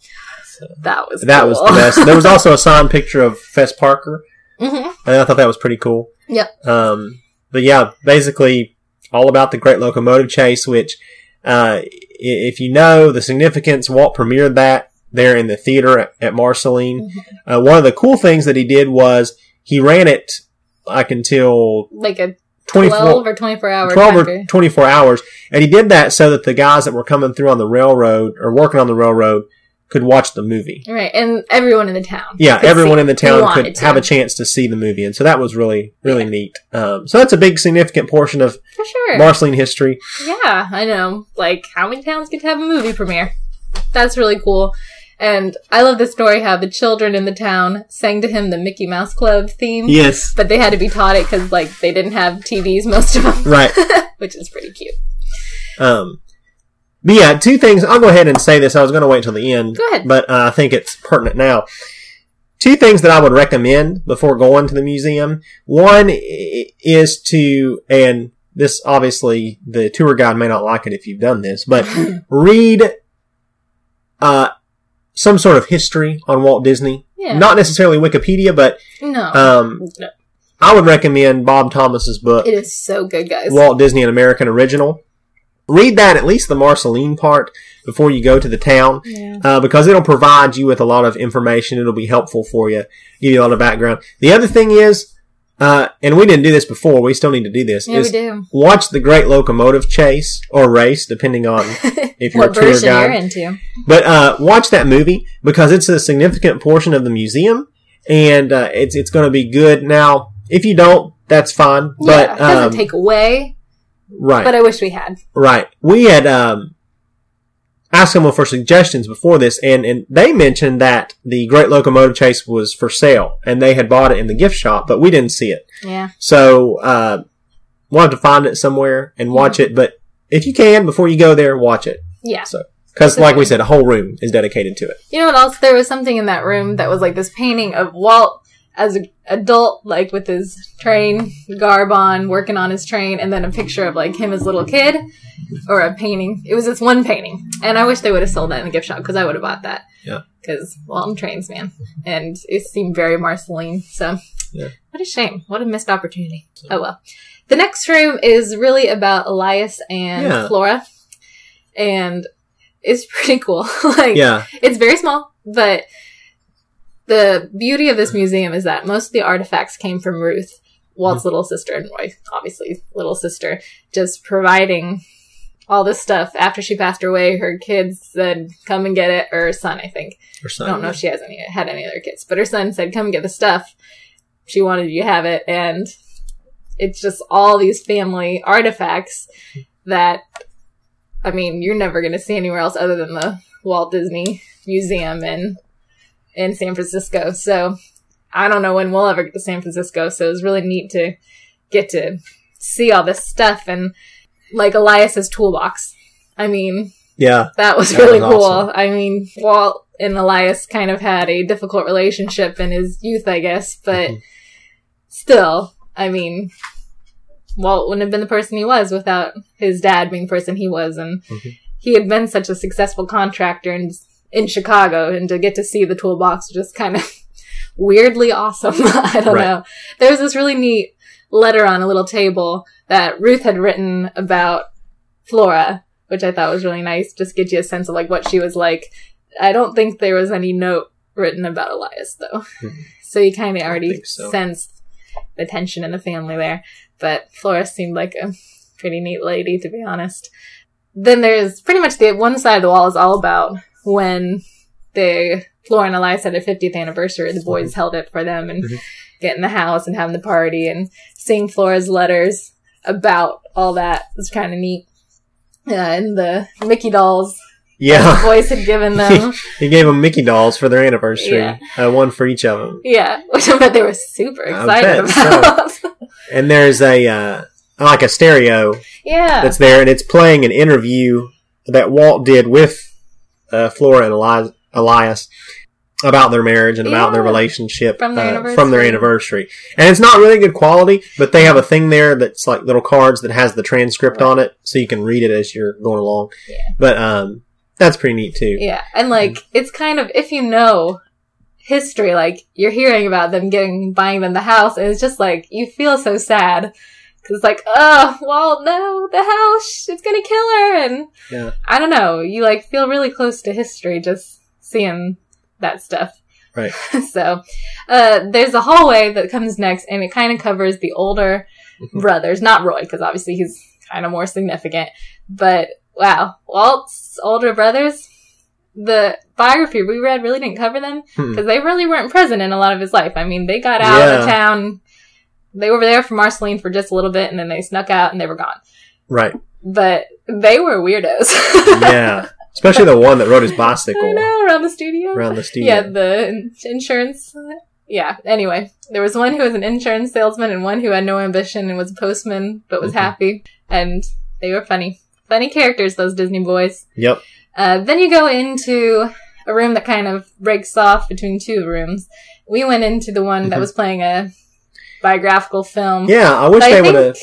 That was That was the best. There was also a signed picture of Fess Parker, hmm and I thought that was pretty cool. Yep. Um, but yeah, basically all about the Great Locomotive Chase, which, uh, if you know the significance, Walt premiered that there in the theater at, at Marceline. Mm-hmm. Uh, one of the cool things that he did was he ran it like until Like a 24, 12 or 24 hours 12 time or 24 hours. And he did that so that the guys that were coming through on the railroad or working on the railroad could watch the movie. Right, and everyone in the town. Yeah, everyone in the town could to. have a chance to see the movie. And so that was really, really Yeah. neat. Um, so that's a big significant portion of For sure. Marceline history. Yeah, I know. Like, how many towns get to have a movie premiere? That's really cool. And I love the story how the children in the town sang to him the Mickey Mouse Club theme. Yes. But they had to be taught it because, like, they didn't have TVs, most of them. Right. Which is pretty cute. Um, but yeah, two things. I'll go ahead and say this. I was going to wait till the end. Go ahead. But uh, I think it's pertinent now. Two things that I would recommend before going to the museum. One is to, and this obviously the tour guide may not like it if you've done this, but read uh, some sort of history on Walt Disney. Yeah. Not necessarily Wikipedia, but no. um, No. I would recommend Bob Thomas's book. it is so good, guys. Walt Disney, an American Original. Read that, at least the Marceline part, before you go to the town, yeah. uh, because it'll provide you with a lot of information. It'll be helpful for you, give you a lot of background. The other thing is, uh, and we didn't do this before, we still need to do this, Yeah, we do. watch the Great Locomotive Chase or race, depending on if you're a tour version guide. you're into. But uh, watch that movie because it's a significant portion of the museum, and uh, it's it's going to be good. Now, if you don't, that's fine. yeah, But it doesn't um, take away, right, but I wish we had. Right. We had um, asked someone for suggestions before this, and, and they mentioned that the Great Locomotive Chase was for sale, and they had bought it in the gift shop, but we didn't see it. Yeah. So uh, we'll have to find it somewhere and watch it. But if you can, before you go there, watch it. Yeah. So because, like we said, a whole room is dedicated to it. You know what else? There was something in that room that was like this painting of Walt as an adult, like with his train garb on, working on his train, and then a picture of like him as a little kid, or a painting. It was this one painting, and I wish they would have sold that in the gift shop because I would have bought that. Yeah. Because Walton trains, man, and it seemed very Marceline. So, Yeah. what a shame! What a missed opportunity. Oh well. The next room is really about Elias and Yeah. Flora, and it's pretty cool. like, Yeah. it's very small, but the beauty of this museum is that most of the artifacts came from Ruth, Walt's hmm. little sister, and Roy, obviously little sister, just providing all this stuff after she passed away. Her kids said, "Come and get it," or her son, I think. Or I don't know if she has any had any other kids, but her son said, "Come and get the stuff." She wanted you to have it, and it's just all these family artifacts that, I mean, you're never going to see anywhere else other than the Walt Disney Museum in in San Francisco. So I don't know when we'll ever get to San Francisco. So it was really neat to get to see all this stuff and like Elias's toolbox. I mean, Yeah. that was That really was cool. awesome. I mean, Walt and Elias kind of had a difficult relationship in his youth, I guess, but Mhm. still, I mean, Walt wouldn't have been the person he was without his dad being the person he was, and Mhm. he had been such a successful contractor in in Chicago, and to get to see the toolbox just kind of weirdly awesome. I don't Right. know. There was this really neat letter on a little table that Ruth had written about Flora, which I thought was really nice. Just get you a sense of like what she was like. I don't think there was any note written about Elias though, Mhm. so you kind of already so. sensed the tension in the family there. But Flora seemed like a pretty neat lady, to be honest. Then there's pretty much the one side of the wall is all about when they Flora and Elias had their 50th anniversary. The boys held it for them and Mhm. getting the house and having the party and seeing Flora's letters about all that was kind of neat. Uh, and the Mickey dolls Yeah, the boys had given them. he gave them Mickey dolls for their anniversary. Yeah. Uh, one for each of them. yeah, which I bet they were super excited bet so. about. And there's a, uh, like a stereo yeah. that's there, and it's playing an interview that Walt did with uh, Flora and Eli- Elias about their marriage and about their relationship From their uh, from their anniversary. And it's not really good quality, but they have a thing there that's like little cards that has the transcript on it, so you can read it as you're going along. Yeah. But um, that's pretty neat too. Yeah, and like it's kind of if you know history, like you're hearing about them getting buying them the house, and it's just like you feel so sad because it's like, oh, well, no, the house, it's gonna kill her, and Yeah. I don't know, you like feel really close to history just seeing that stuff. Right. so, uh, there's a hallway that comes next, and it kind of covers the older Mhm. brothers, not Roy, because obviously he's kind of more significant, but wow, Walt's older brothers, the biography we read really didn't cover them Hmm. because they really weren't present in a lot of his life. I mean, they got out of town. They were there for Marceline for just a little bit and then they snuck out and they were gone. Right. But they were weirdos. Yeah. Especially the one that rode his I bicycle know around the studio. around the studio. Yeah, the insurance. Yeah. Anyway, there was one who was an insurance salesman and one who had no ambition and was a postman but was Mhm. happy, and they were funny, funny characters. Those Disney boys. Yep. Uh, then you go into a room that kind of breaks off between two rooms. We went into the one that Mhm. was playing a biographical film. Yeah, I wish that they would have.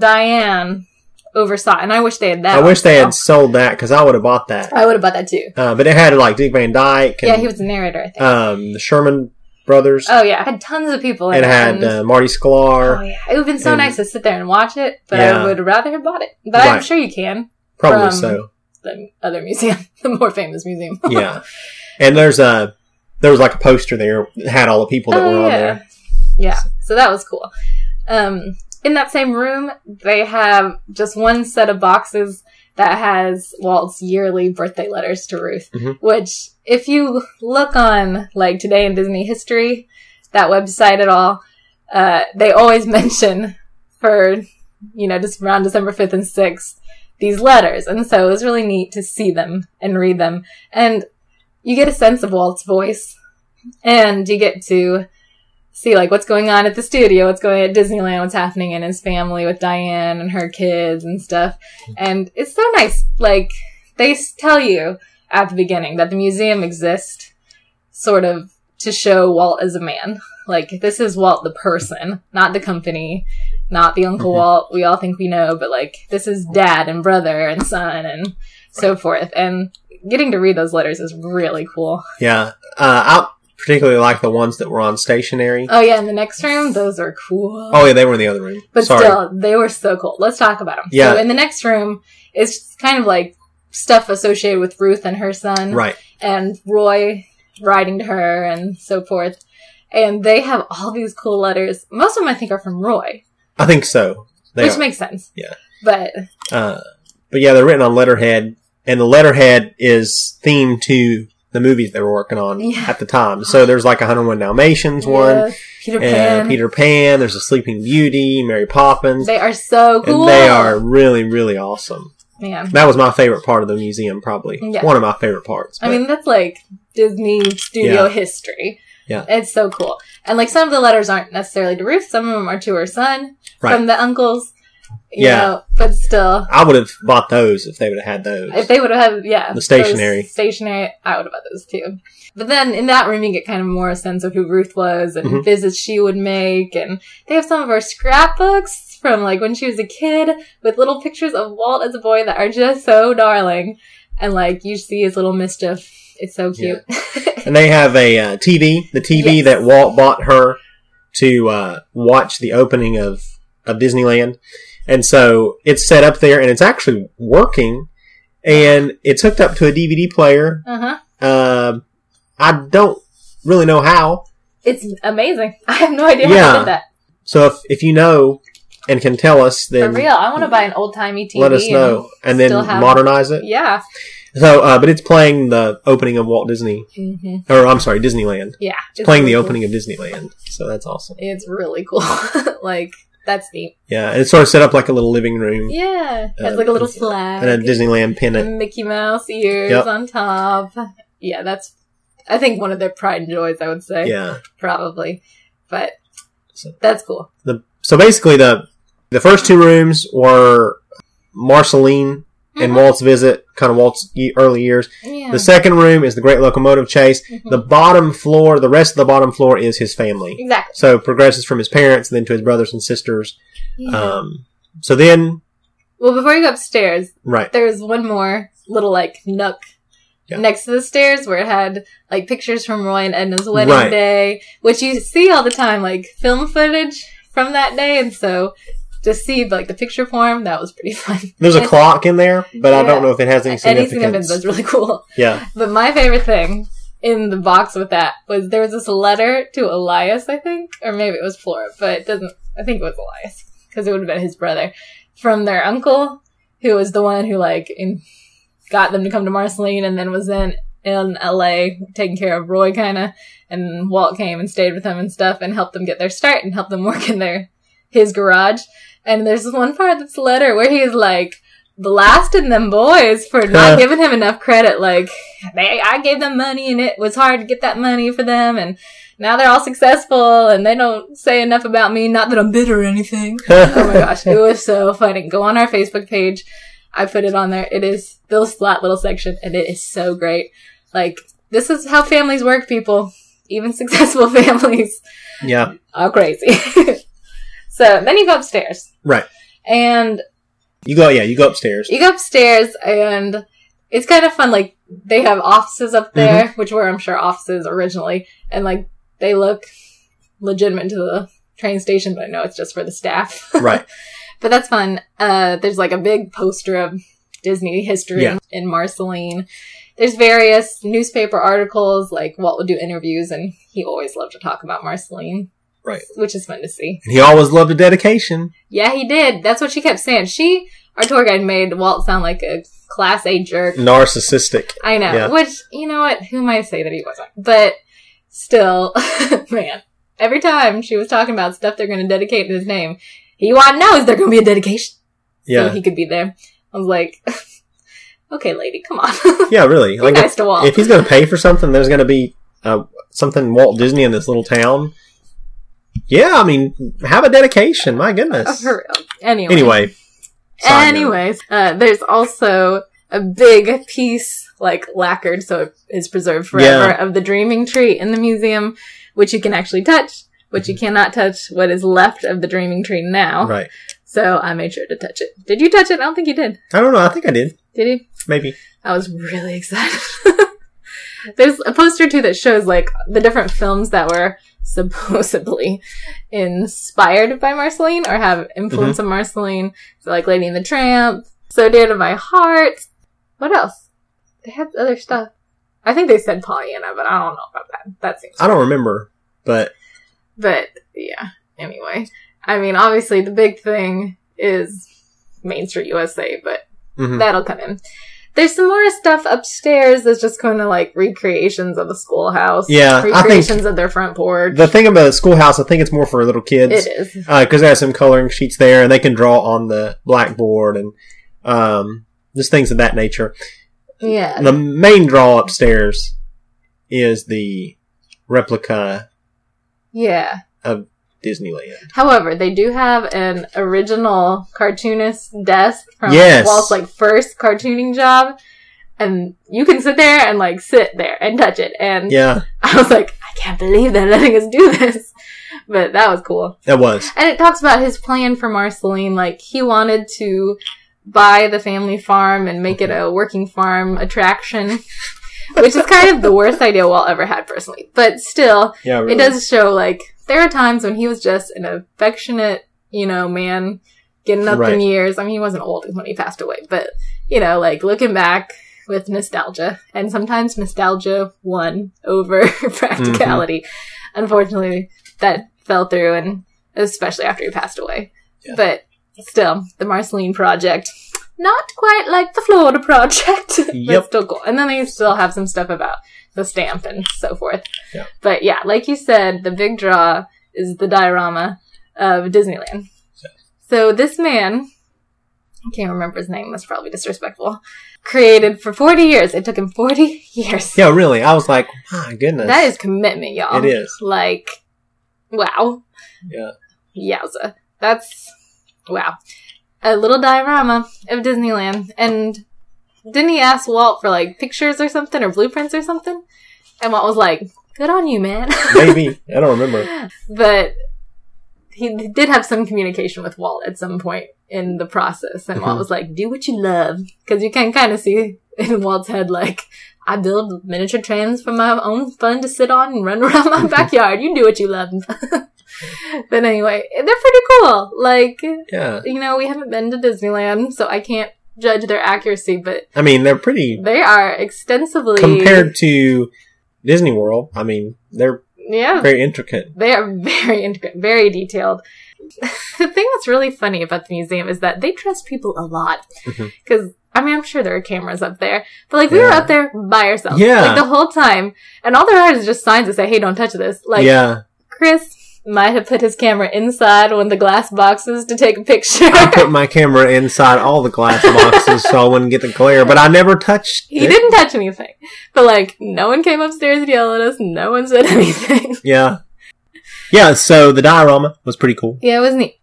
Diane oversaw, and I wish they had that. I wish they had sold that because I would have bought that. I would have bought that too. Uh, but it had like Dick Van Dyke and Yeah, he was the narrator. I think. um, the Sherman brothers. oh yeah, it had tons of people. in it had uh, Marty Sklar. Oh yeah, it would have been so and- nice to sit there and watch it, but Yeah. I would rather have bought it. But I'm sure you can. Probably from- so. The other museum, the more famous museum. Yeah. And there's a there was like a poster there that had all the people that Oh, were on yeah. there. Yeah, so that was cool. Um, in that same room, they have just one set of boxes that has Walt's yearly birthday letters to Ruth, Mhm. which, if you look on like Today in Disney History, that website at all, uh, they always mention for, you know, just around December 5th and 6th, these letters. And so it was really neat to see them and read them. And you get a sense of Walt's voice and you get to see like what's going on at the studio, what's going on at Disneyland, what's happening in his family with Diane and her kids and stuff. And it's so nice. Like they tell you at the beginning that the museum exists sort of to show Walt as a man. Like this is Walt the person, not the company, not the Uncle Mhm. Walt we all think we know, but like this is dad and brother and son and so forth. And getting to read those letters is really cool. Yeah. Uh, particularly like the ones that were on stationary. Oh yeah, in the next room, those are cool. Oh yeah, they were in the other room. But Sorry. still, they were so cool. Let's talk about them. Yeah. So in the next room, it's kind of like stuff associated with Ruth and her son, Right. and Roy writing to her and so forth. And they have all these cool letters. Most of them, I think, are from Roy, I think so. They which are. makes sense. Yeah. But Uh, but yeah, they're written on letterhead, and the letterhead is themed to the movies they were working on Yeah. at the time. So there's like a 101 Dalmatians one, yes, Peter Pan, Peter Pan. There's a Sleeping Beauty, Mary Poppins, they are so cool. and they are really, really awesome. man. That was my favorite part of the museum, probably Yeah. one of my favorite parts. I mean, that's like Disney studio Yeah. history. Yeah. It's so cool. And like some of the letters aren't necessarily to Ruth, some of them are to her son Right. from the uncles. Yeah. know, but still, I would have bought those if they would have had those. if they would have had, yeah. The stationery. those Stationery, I would have bought those too. But then in that room, you get kind of more a sense of who Ruth was and Mhm. visits she would make. And they have some of her scrapbooks from like when she was a kid with little pictures of Walt as a boy that are just so darling. And like you see his little mischief. It's so cute. and they have a uh, TV, the TV Yes. that Walt bought her to uh, watch the opening of of Disneyland, and so it's set up there, and it's actually working, and it's hooked up to a DVD player. uh huh. Uh, I don't really know how, It's amazing. I have no idea how Yeah. did that. so if if you know and can tell us, then For real, I want to buy an old timey TV. let us know, and then modernize it. Yeah. So, uh, but it's playing the opening of Walt Disney, hmm or I'm sorry, Disneyland. Yeah. It's playing the opening of Disneyland, so that's awesome. It's really cool. like that's neat. Yeah, and it's sort of set up like a little living room Yeah. It has Uh, like a little flag. and a Disneyland and pennant. Mickey Mouse ears Yep. on top. Yeah, that's. I think one of their pride and joys. I would say. Yeah. Probably, but So- that's cool. The so basically the the first two rooms were Marceline and Mhm. Walt's visit, kind of Walt's early years. Yeah. The second room is the Great Locomotive Chase. Mhm. The bottom floor, the rest of the bottom floor is his family. exactly. So progresses from his parents, and then to his brothers and sisters. Yeah. Um, so then, well, before you go upstairs, right, there's one more little like nook Yeah. next to the stairs where it had like pictures from Roy and Edna's wedding Right. day, which you see all the time, like film footage from that day, and so to see like the picture form, that was pretty fun. there's a clock in there, but I don't know if it has any Any significance. significance was really cool. Yeah, But my favorite thing in the box with that was there was this letter to Elias, I think, or maybe it was Flora, but it doesn't. I think it was Elias because it would have been his brother from their uncle, who was the one who like in, got them to come to Marceline, and then was then in L.A. taking care of Roy, kind of. And Walt came and stayed with them and stuff, and helped them get their start and helped them work in their his garage. And there's one part of this letter where he's like, blasting them boys for not giving him enough credit. Like, they, I gave them money and it was hard to get that money for them and now they're all successful and they don't say enough about me. Not that I'm bitter or anything. oh my gosh, it was so funny. Go on our Facebook page. I put it on there. It is Bill's flat little section and it is so great. Like, this is how families work, people. Even successful families yeah. are crazy. so then you go upstairs. Right. And You go. Yeah. You go upstairs. you go upstairs and it's kind of fun. Like they have offices up there, which were I'm sure offices originally, and like they look legitimate to the train station, but I know it's just for the staff. right. but that's fun. Uh, there's like a big poster of Disney history Yeah. in Marceline. There's various newspaper articles, like Walt would do interviews, and he always loved to talk about Marceline. Right. Which is fun to see. And he always loved a dedication. Yeah, he did. That's what she kept saying. She, our tour guide, made Walt sound like a class A jerk. Narcissistic. I know. Yeah. Which, you know what? Who am I to say that he wasn't? But still, man, every time she was talking about stuff they're going to dedicate to his name, he wanted to know is there going to be a dedication? Yeah. So he could be there. I was like, okay, lady, come on. yeah. Really. Like nice if, to Walt. if he's going to pay for something, there's going to be uh, something Walt Disney in this little town. Yeah. I mean, have a dedication. My goodness. For real. Anyway. Anyway. Anyways, uh, there's also a big piece, like lacquered, so it is preserved forever, Yeah. of the dreaming tree in the museum, which you can actually touch, but you cannot touch what is left of the dreaming tree now. Right. So I made sure to touch it. Did you touch it? I don't think you did. I don't know. I think I did. Did you? Maybe. I was really excited. There's a poster too that shows like the different films that were supposedly inspired by Marceline or have influence Mm-hmm. of Marceline. So like Lady and the Tramp, So Dear to My Heart. What else? They had other stuff. I think they said Pollyanna, but I don't know about that. That seems. I don't remember, but But yeah. Anyway, I mean, obviously the big thing is Main Street USA, but mhm. that'll come in. There's some more stuff upstairs that's just kind of like recreations of the schoolhouse. Yeah, recreations of their front porch. the thing about the schoolhouse, I think it's more for little kids. it is. because they have some coloring sheets there, and they can draw on the blackboard and um, just things of that nature. Yeah. The main draw upstairs is the replica Yeah. of Disneyland. However, they do have an original cartoonist desk from Yes. Walt's like first cartooning job. And you can sit there and like sit there and touch it. And Yeah, I was like, I can't believe they're letting us do this. But that was cool. that was. And it talks about his plan for Marceline. Like, he wanted to buy the family farm and make it a working farm attraction, which is kind of the worst idea Walt ever had personally. But still, Yeah, really. it does show, like, there are times when he was just an affectionate, you know, man getting up in years. I mean, he wasn't old when he passed away, but, you know, like, looking back with nostalgia. And sometimes nostalgia won over practicality. Mm-hmm. Unfortunately, that fell through, and especially after he passed away. Yeah. But still, the Marceline Project, not quite like the Florida Project, but Yep. still cool. And then they still have some stuff about the stamp and so forth. Yeah. But yeah, like you said, the big draw is the diorama of Disneyland. Yeah. So this man, I can't remember his name, that's probably disrespectful, created for 40 years. It took him 40 years. Yeah, really. I was like, my goodness. That is commitment, y'all. It is. Like, wow. Yeah. Yowza. That's, wow. A little diorama of Disneyland. And didn't he ask Walt for like pictures or something or blueprints or something? And Walt was like, good on you, man. Maybe. I don't remember. but he did have some communication with Walt at some point in the process. And Walt Mhm. was like, do what you love. Cause you can kind of see in Walt's head, like, I build miniature trains for my own fun to sit on and run around my backyard. You do what you love. but anyway, they're pretty cool. Like, Yeah. you know, we haven't been to Disneyland, so I can't judge their accuracy, but I mean, they're pretty they are extensively compared to Disney World. I mean, they're Yeah, very intricate. They are very intricate, very detailed. the thing that's really funny about the museum is that they trust people a lot. Mm-hmm. Because, I mean, I'm sure there are cameras up there, but like, we were up there by ourselves. Yeah. Like, the whole time. And all there are is just signs that say, hey, don't touch this. Like, yeah. Chris, might have put his camera inside one of the glass boxes to take a picture. I put my camera inside all the glass boxes so I wouldn't get the glare, but I never touched he it. didn't touch anything. But like, no one came upstairs and yelled at us. No one said anything. Yeah. Yeah, so the diorama was pretty cool. yeah, it was neat.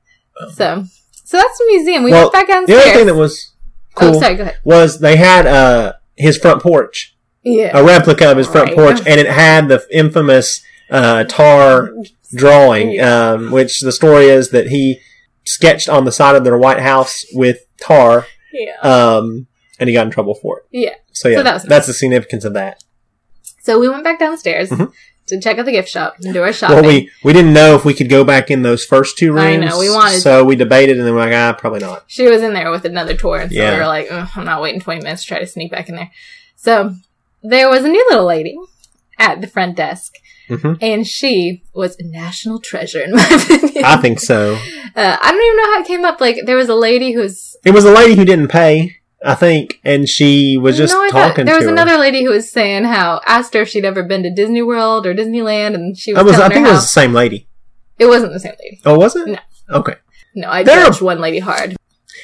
So, so that's the museum. We Well, went back downstairs. The other thing that was cool Oh, sorry. Go ahead. was they had uh his front porch, Yeah. a replica of his front Right. porch, and it had the infamous uh, tar drawing, um, which the story is that he sketched on the side of their White House with tar, Yeah. um, and he got in trouble for it. Yeah. So yeah, So that that's the significance of that. So we went back downstairs Mhm. to check out the gift shop and do our shopping. Well, we we didn't know if we could go back in those first two rooms. I know, we wanted- so we debated, and then we're like, ah, probably not. she was in there with another tour, and so Yeah. we were like, I'm not waiting 20 minutes to try to sneak back in there. So there was a new little lady at the front desk, hmm and she was a national treasure in my opinion. I think so. uh, I don't even know how it came up. Like there was a lady who's It was a lady who didn't pay, I think, and she was just No, talking There was her. another lady who was saying how asked her if she'd ever been to Disney World or Disneyland, and she was, I was, I think it was the same lady. it wasn't the same lady. Oh, was it? No. Okay. No, I There are- judged one lady hard.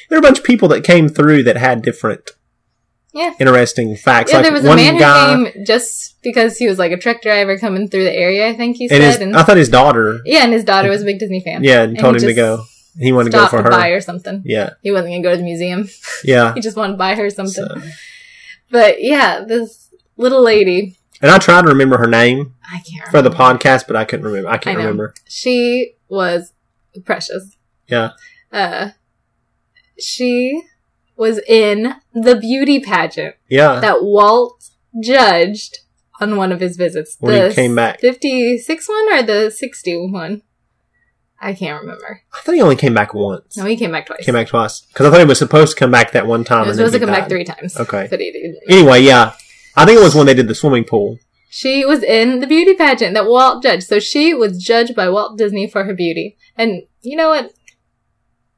There were a bunch of people that came through that had different, Yeah. interesting facts. Yeah, like there was a man guy, who came just because he was like a truck driver coming through the area. I think he and said, his, and I thought his daughter, yeah, and his daughter was a big Disney fan. yeah, and And told him to go. He wanted to go for to buy her. her something. Yeah, He wasn't gonna go to the museum. yeah. he just wanted to buy her something. So- But yeah, this little lady, and I tried to remember her name I can't for the podcast, but I couldn't remember. I can't I remember. She was precious. Yeah. Uh, she was in the beauty pageant Yeah, that Walt judged on one of his visits. When he came back. 56 one or the 60 one? I can't remember. I thought he only came back once. No, he came back twice. Came back twice because I thought he was supposed to come back that one time. He was supposed to come back three times. Okay. But he didn't. Anyway, yeah, I think it was when they did the swimming pool. She was in the beauty pageant that Walt judged. So she was judged by Walt Disney for her beauty. And you know what?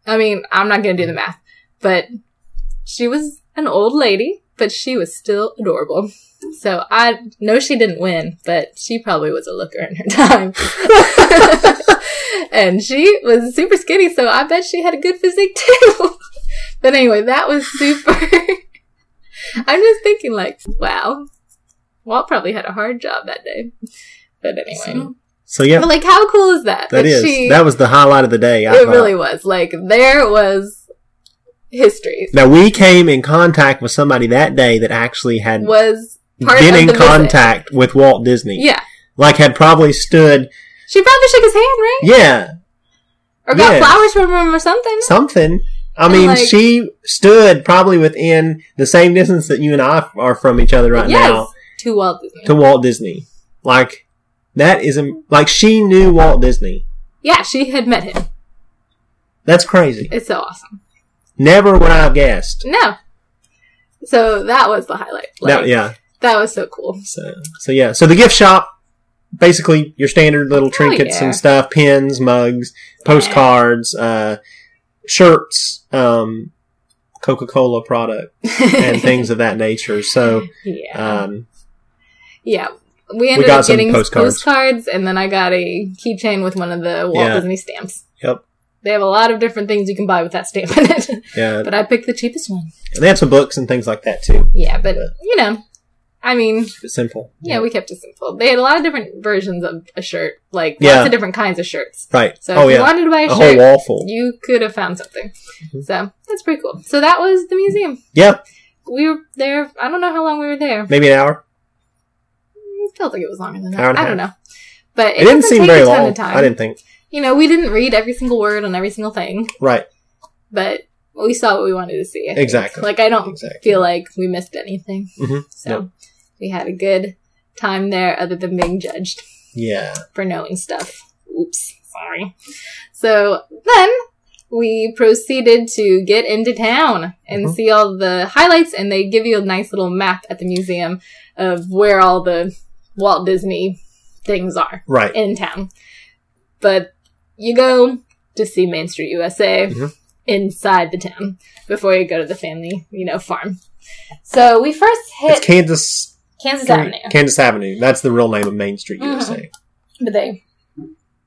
I mean, I'm not going to do the math, but she was an old lady, but she was still adorable. So I know she didn't win, but she probably was a looker in her time. and she was super skinny, so I bet she had a good physique too. but anyway, that was super. I'm just thinking, like, wow, Walt probably had a hard job that day. But anyway, So yeah, but like, how cool is that? that is she, that was the highlight of the day. I it thought. really was. Like, there was history. Now we came in contact with somebody that day that actually had Was been in the visit. contact with Walt Disney. Yeah, Like had probably stood, she probably shook his hand, right? yeah, Or got yeah. flowers from him or something. something. I mean, like- she stood probably within the same distance that you and I are from each other right yes, now to Walt Disney. to Walt Disney. Like that is like she knew Walt Disney. yeah, she had met him. That's crazy. It's so awesome. Never would I have guessed. No. So that was the highlight. That- yeah. That was so cool. So so yeah. So the gift shop, basically your standard little trinkets yeah. and stuff, pins, mugs, postcards, uh, shirts, um, Coca Cola product, and things of that nature. So yeah. um, yeah. We ended got up getting postcards. postcards. and then I got a keychain with one of the Walt Yeah. Disney stamps. Yep. They have a lot of different things you can buy with that stamp in it. yeah, but I picked the cheapest one. and they had some books and things like that too. Yeah, but you know, I mean, simple. yeah, we kept it simple. They had a lot of different versions of a shirt, like Yeah. lots of different kinds of shirts. right. So oh if you yeah, wanted to buy a, a whole shirt, wall full. you could have found something. Mhm. So that's pretty cool. So that was the museum. Yeah, We were there. I don't know how long we were there. maybe an hour. It felt like it was longer than that. Hour and a I don't know. But it, It, didn't seem take very a ton long. Of time. I didn't think. You know, we didn't read every single word on every single thing, Right. but we saw what we wanted to see. I think. Exactly. Like I don't Exactly. feel like we missed anything. Mhm. So we had a good time there, other than being judged Yeah. for knowing stuff. Oops, sorry. So then we proceeded to get into town and Mhm. see all the highlights, and they give you a nice little map at the museum of where all the Walt Disney things are Right. in town. But you go to see Main Street USA Mhm. inside the town before you go to the family, you know, farm. So we first hit It's Kansas Kansas Street- Avenue. Kansas Avenue. That's the real name of Main Street Mhm. USA. But they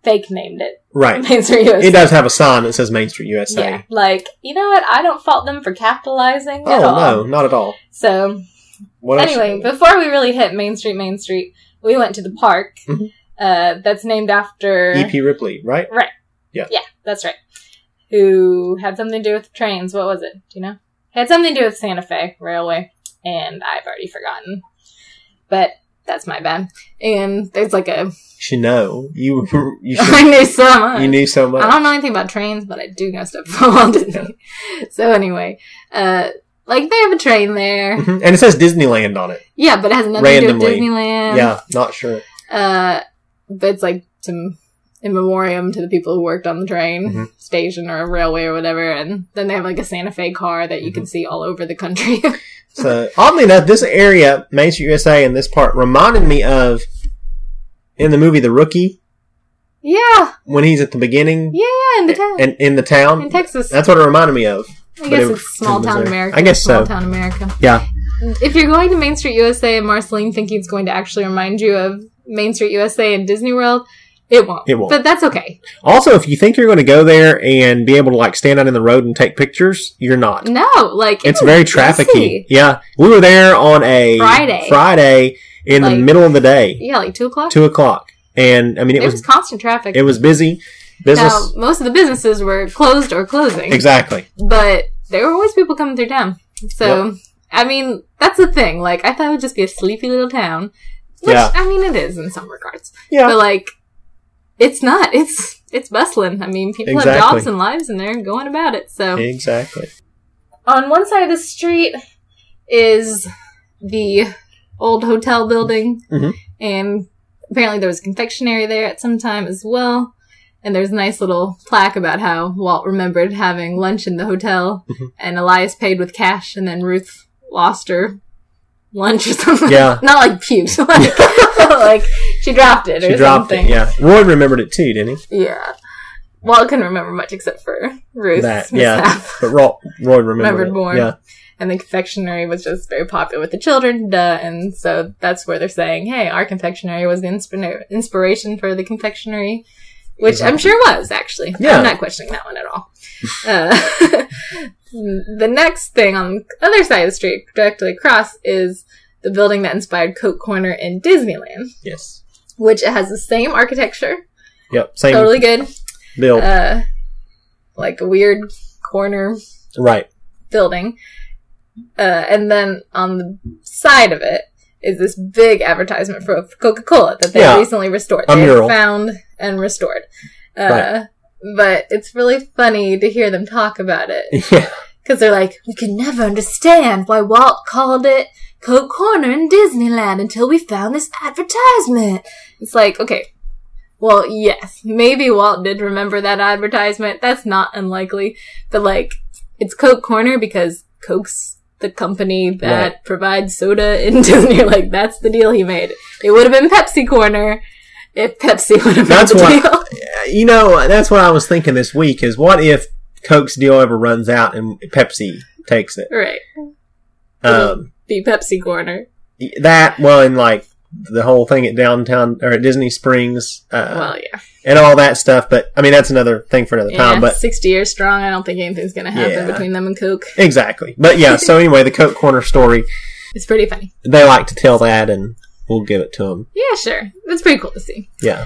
fake named it Right. Main Street USA. It does have a sign that says Main Street USA. Yeah, like you know what? I don't fault them for capitalizing Oh at all. no, not at all. So What anyway, before we really hit Main Street, Main Street, we went to the park Mhm. Uh, that's named after. E.P. Ripley, right? Right. Yeah. Yeah, that's right. Who had something to do with trains? What was it? Do you know? Had something to do with Santa Fe Railway, and I've already forgotten. But that's my bad. And there's like a You know. You you I should, knew so much. you knew so much. I don't know anything about trains, but I do know stuff Walt Disney. So anyway, uh, like they have a train there. Mhm. And it says Disneyland on it. Yeah, but it has nothing Randomly. to do with Disneyland. yeah, not sure. Uh, it's like some in memoriam to the people who worked on the train Mhm. station or a railway or whatever. And then they have like a Santa Fe car that you Mm-hmm. can see all over the country. So oddly enough, this area, Main Street USA, and this part reminded me of in the movie The Rookie yeah, when he's at the beginning yeah, in the town, and in the town. in Texas. That's what it reminded me of. I guess it- it's small town there. America. I guess small so. town America. Yeah. If you're going to Main Street USA and Marceline thinking it's going to actually remind you of Main Street USA and Disney World, it won't. It won't. But that's okay. Also, if you think you're going to go there and be able to like stand out in the road and take pictures, you're not. No, like It's was very trafficy. Yeah, we were there on a Friday. Friday in the middle of the day, Yeah, like two o'clock. two o'clock, and I mean it There was, was constant traffic. it was busy. Business Now, most of the businesses were closed or closing. exactly. But there were always people coming through town. So, I mean, that's the thing. Like, I thought it would just be a sleepy little town. Which, Yeah. I mean, it is in some regards. Yeah, But, like, it's not. It's it's bustling. I mean, people have jobs and lives and they're going about it. So, exactly. on one side of the street is the old hotel building, Mhm. and apparently there was a confectionery there at some time as well. And there's a nice little plaque about how Walt remembered having lunch in the hotel, Mhm. and Elias paid with cash, and then Ruth lost her lunch or something. Yeah. not like puked, like, like she dropped it or She dropped something. it. Yeah, Roy remembered it too, didn't he? yeah. Walt couldn't remember much except for Ruth. That yeah, but Roy, Roy remembered, Remembered it. more. Yeah, and the confectionery was just very popular with the children, duh, and so that's where they're saying, hey, our confectionery was the insp- inspiration for the confectionery, which I'm sure was, actually. Yeah. I'm not questioning that one at all. uh, the next thing on the other side of the street, directly across, is the building that inspired Coke Corner in Disneyland, yes, which has the same architecture, yep, same totally good, build. uh, like a weird corner right. building. Uh, and then on the side of it is this big advertisement for Coca Cola that they Yeah. recently restored. They found and restored. Uh, Right. But it's really funny to hear them talk about it Yeah, because they're like, we could never understand why Walt called it Coke Corner in Disneyland until we found this advertisement. It's like, okay, well, yes, maybe Walt did remember that advertisement. That's not unlikely. But like, it's Coke Corner because Coke's the company that Right. provides soda in Disney. Like, that's the deal he made. It would have been Pepsi Corner if Pepsi would have made the what- deal. you know that's what I was thinking this week. Is what if Coke's deal ever runs out and Pepsi takes it? right. Um, Be Pepsi Corner. that well, and like the whole thing at downtown or at Disney Springs, uh, Well, yeah. and all that stuff. But I mean, that's another thing for another Yeah, time. But 60 years strong. I don't think anything's going to happen Yeah. between them and Coke. exactly. But yeah. So anyway, the Coke Corner story, It's pretty funny. they like to tell that, and we'll give it to them. Yeah, sure. It's pretty cool to see. Yeah.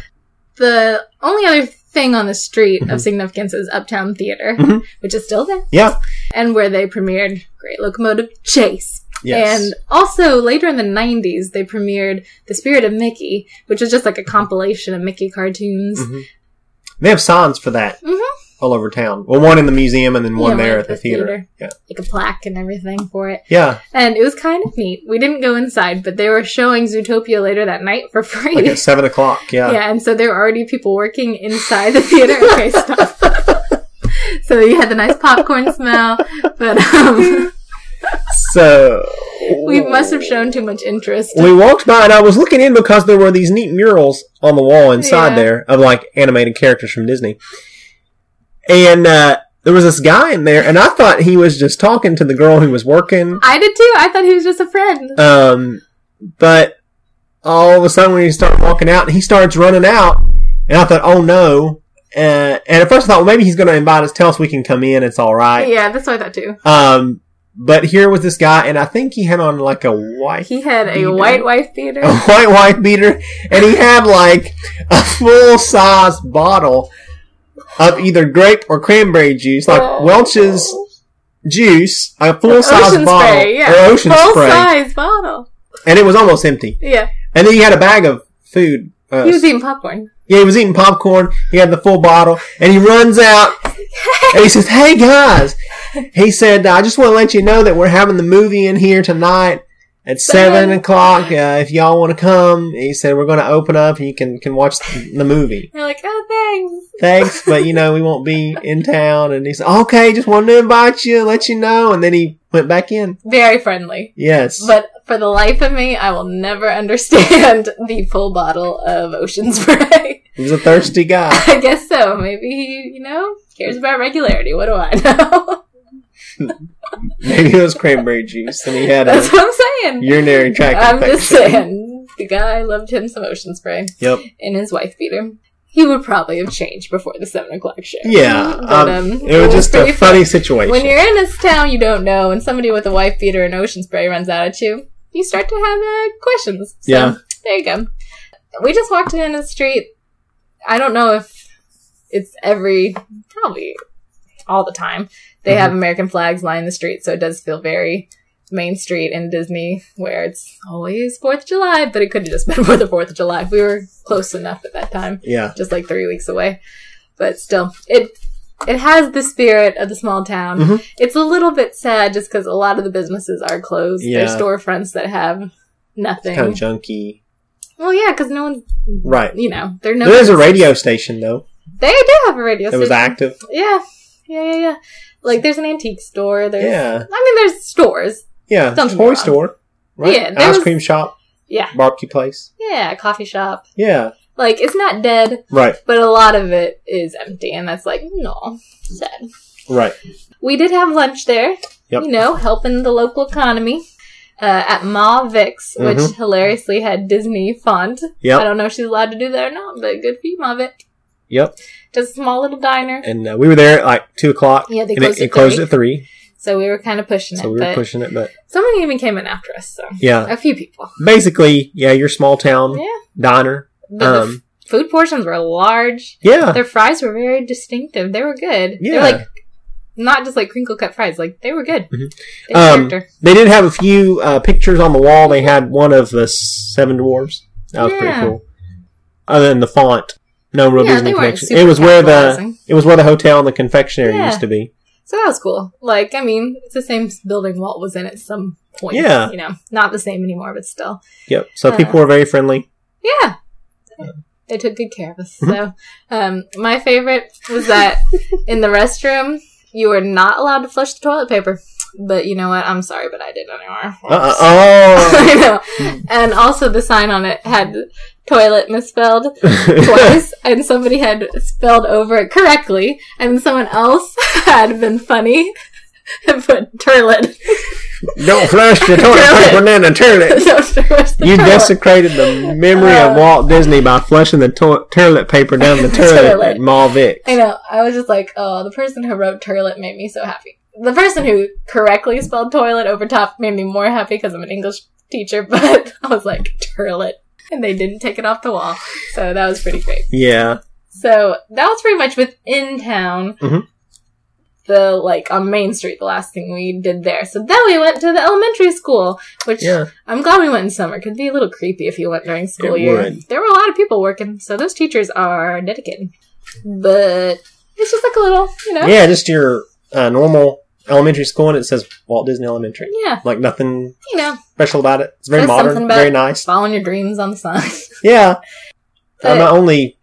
The only other thing on the street Mhm. of significance is Uptown Theater, Mhm. which is still there, Yeah. and where they premiered Great Locomotive Chase. Yes. And also later in the 90s, they premiered The Spirit of Mickey, which is just like a compilation of Mickey cartoons. Mhm. They have signs for that Mhm. all over town. Well, one in the museum and then Yeah, one there one at the, theater. Yeah. Like a plaque and everything for it. Yeah. And it was kind of neat. We didn't go inside, but they were showing Zootopia later that night for free. Like at seven o'clock. Yeah. Yeah, and so there were already people working inside the theater. Okay, stop. so you had the nice popcorn smell, but um, So we must have shown too much interest. We walked by and I was looking in because there were these neat murals on the wall inside Yeah. there of like animated characters from Disney. And uh, there was this guy in there, and I thought he was just talking to the girl who was working. I did too. I thought he was just a friend. Um, but all of a sudden, when he started walking out, he starts running out, And I thought, oh no. Uh, and at first I thought, well, maybe he's going to invite us, tell us we can come in. It's all right. Yeah, that's what I thought too. Um, but here was this guy, and I think he had on like a white, He had a Beater. white wife beater. a white wife beater, and he had like a full size bottle of either grape or cranberry juice, like Oh. Welch's juice, a full size Ocean bottle, spray, yeah. or ocean Spray, Full spray, size bottle. and it was almost empty. Yeah. And then he had a bag of food. Uh, He was eating popcorn. yeah, he was eating popcorn. He had the full bottle, and he runs out and he says, "Hey guys," he said, "I just want to let you know that we're having the movie in here tonight at seven o'clock. Uh, if y'all want to come," he said, "We're going to open up and you can can watch the movie. They're like, oh, thanks. Thanks, but you know we won't be in town." And he said, "Okay, just wanted to invite you, let you know." And then he went back in. Very friendly. Yes, But for the life of me, I will never understand the full bottle of ocean spray. he was a thirsty guy. I guess so. Maybe he, you know, cares about regularity. What do I know? Maybe it was cranberry juice, and he had That's a what I'm saying. urinary tract I'm infection. just saying. The guy loved him some ocean spray Yep. in his wife beat him. He would probably have changed before the seven o'clock show. Yeah, But, um, um, it was just a funny situation. When you're in this town you don't know, and somebody with a wife beater and ocean spray runs out at you, you start to have uh, questions. So, Yeah. there you go. We just walked in the street. I don't know if it's every, probably all the time. They Mm-hmm. have American flags lining the street, so it does feel very Main Street in Disney, where it's always Fourth of July, but it could have just been for the Fourth of July. We were close enough at that time yeah, just like three weeks away. But still, it it has the spirit of the small town. Mhm. It's a little bit sad just because a lot of the businesses are closed. Yeah. There's storefronts that have nothing. kind of junky. well, yeah, because no one's Right. you know they're no. There is a radio station though They do have a radio. that was active. Yeah, yeah, yeah, yeah. Like there's an antique store. There's Yeah, I mean, there's stores. yeah. Don't get me Toy wrong. store, right? Yeah, ice was- cream shop, Yeah, barbecue place. yeah, coffee shop. Yeah, Like it's not dead, right, but a lot of it is empty, and that's like no sad. right. We did have lunch there. Yep. You know, helping the local economy. Uh, at Ma Vic's, which Mhm. hilariously had Disney font. I don't know if she's allowed to do that or not, but good for you, Ma Vic. yep. Just a small little diner. And uh, we were there at like two o'clock. Yeah, they closed it, at it closed at three, So we were kind of pushing so it, So we were pushing it. But someone even came in after us, so yeah, a few people. basically, yeah, your small town Yeah. diner. But the Um, f- food portions were large. yeah, Their fries were very distinctive. They were good. Yeah. They're like not just like crinkle cut fries. Like they were good. Mhm. They Um, they did have a few uh, pictures on the wall. They had one of the seven dwarves. That was Yeah. pretty cool. Other than the font, no real Yeah, Disney connection. It was where the it was where the hotel and the confectionery Yeah. used to be. So that was cool. Like, I mean, it's the same building Walt was in at some point. Yeah. You know, not the same anymore, but still. Yep. So Uh, people were very friendly. Yeah. They took good care of us. So, um, my favorite was that in the restroom, you were not allowed to flush the toilet paper. But you know what? I'm sorry, but I did anyway. Uh, oh. I know. And also the sign on it had toilet misspelled twice, and somebody had spelled over it correctly, and someone else had been funny and put toilet. Don't flush the toilet paper down the toilet. Don't flush the You toilet. desecrated the memory of Uh, Walt Disney by flushing the to- toilet paper down the toilet, Toilet. at Ma Vic. I know. I was just like, oh, the person who wrote toilet made me so happy. The person who correctly spelled toilet over top made me more happy because I'm an English teacher, but I was like, toilet. And they didn't take it off the wall. So that was pretty great. Yeah. So that was pretty much within town. Mhm. The like on Main Street, the last thing we did there. So then we went to the elementary school, which Yeah. I'm glad we went in summer. Could be a little creepy if you went during school It year. would. There were a lot of people working, so those teachers are dedicated. But it's just like a little, you know, Yeah, just your uh, normal elementary school, and it says Walt Disney Elementary. yeah, Like nothing you know, special about it. It's very There's modern, very nice. following your dreams on the sign. Yeah. Uh, But- my only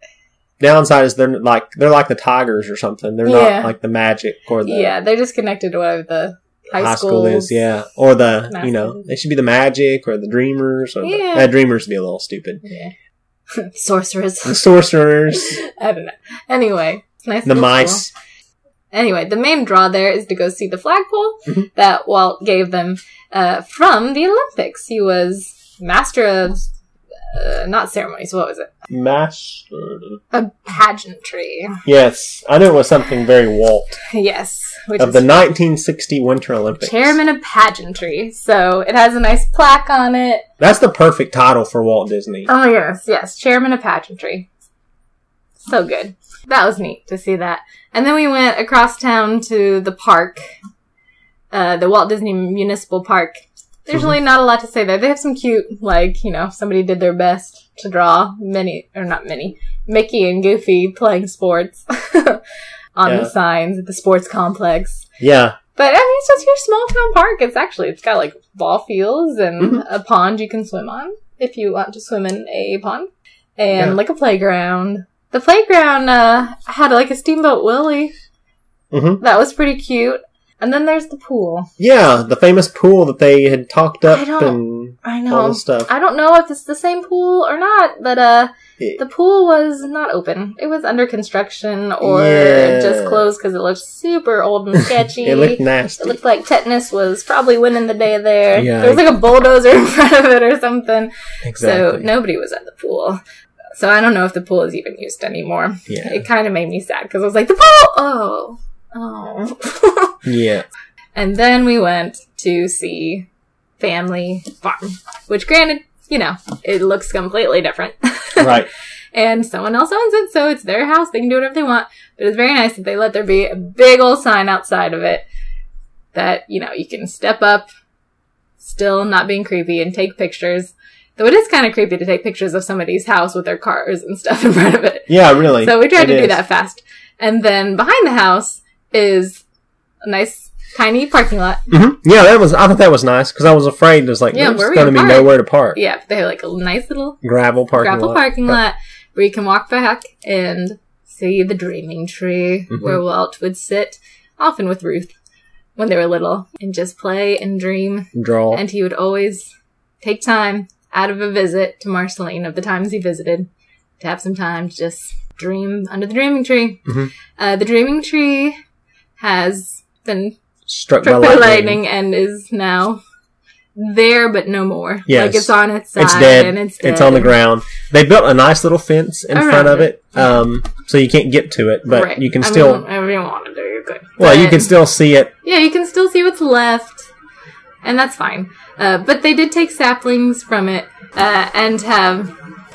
downside is they're like they're like the Tigers or something. They're Yeah. not like the Magic or the yeah, they're just connected to whatever the high, high, school is. Yeah, or the you know they should be the Magic or the Dreamers. Or Yeah. the, uh, Dreamers be a little stupid. Yeah. Sorcerers. The Sorcerers, I don't know. Anyway, nice. the Mice. Anyway, the main draw there is to go see the flagpole Mhm. that Walt gave them uh, from the Olympics. He was master of uh, not ceremonies. What was it? Master. A pageantry. Yes, I knew it was something very Walt Yes, of the 1960 Winter Olympics. chairman of pageantry. So it has a nice plaque on it. That's the perfect title for Walt Disney. Oh yes, yes, chairman of pageantry. So good. That was neat to see that. And then we went across town to the park, uh, the Walt Disney Municipal Park. There's really not a lot to say there. They have some cute, like you know, somebody did their best to draw many or not many Mickey and Goofy playing sports on Yeah. the signs at the sports complex. Yeah, But I mean, it's just your small town park. It's actually it's got like ball fields and Mhm. a pond you can swim on if you want to swim in a pond, and Yeah. like a playground. The playground uh, had like a Steamboat Willie. Mhm. That was pretty cute. And then there's the pool. yeah, the famous pool that they had talked up I don't- and I all this stuff. I don't know if it's the same pool or not, but uh, It- the pool was not open. It was under construction or Yeah. just closed because it looked super old and sketchy. it looked nasty. It looked like tetanus was probably winning the day there. Yeah. There was like a bulldozer in front of it or something. Exactly. So nobody was at the pool. So I don't know if the pool is even used anymore. yeah, It kind of made me sad because I was like, the pool! Oh. Oh. yeah, and then we went to see Family Farm, which granted, you know, it looks completely different. right. and someone else owns it, so it's their house. They can do whatever they want. But it's very nice that they let there be a big old sign outside of it that, you know, you can step up, still not being creepy, and take pictures. Though it is kind of creepy to take pictures of somebody's house with their cars and stuff in front of it. Yeah, really. So we tried It to do that fast. And then behind the house is a nice, tiny parking lot. Mhm. Yeah, that was. I thought that was nice because I was afraid there's like Yeah, there's going to be park? nowhere to park. Yeah, they have like a nice little Gravel parking gravel lot. parking lot where you can walk back and see the dreaming tree Mhm. where Walt would sit, often with Ruth when they were little, and just play and dream. Draw. And he would always take time out of a visit to Marceline of the times he visited to have some time to just dream under the dreaming tree. Mhm. Uh, the dreaming tree has been struck, struck by by lightning. lightning and is now there but no more. Yes. Like it's on its side It's dead. and it's It's, on the ground. They built a nice little fence in front of it. um, so you can't get to it, but Right. you can I still. mean, whenever you want to do, you're good. well, you can still see it. Yeah, you can still see what's left, and that's fine. Uh, but they did take saplings from it uh, and have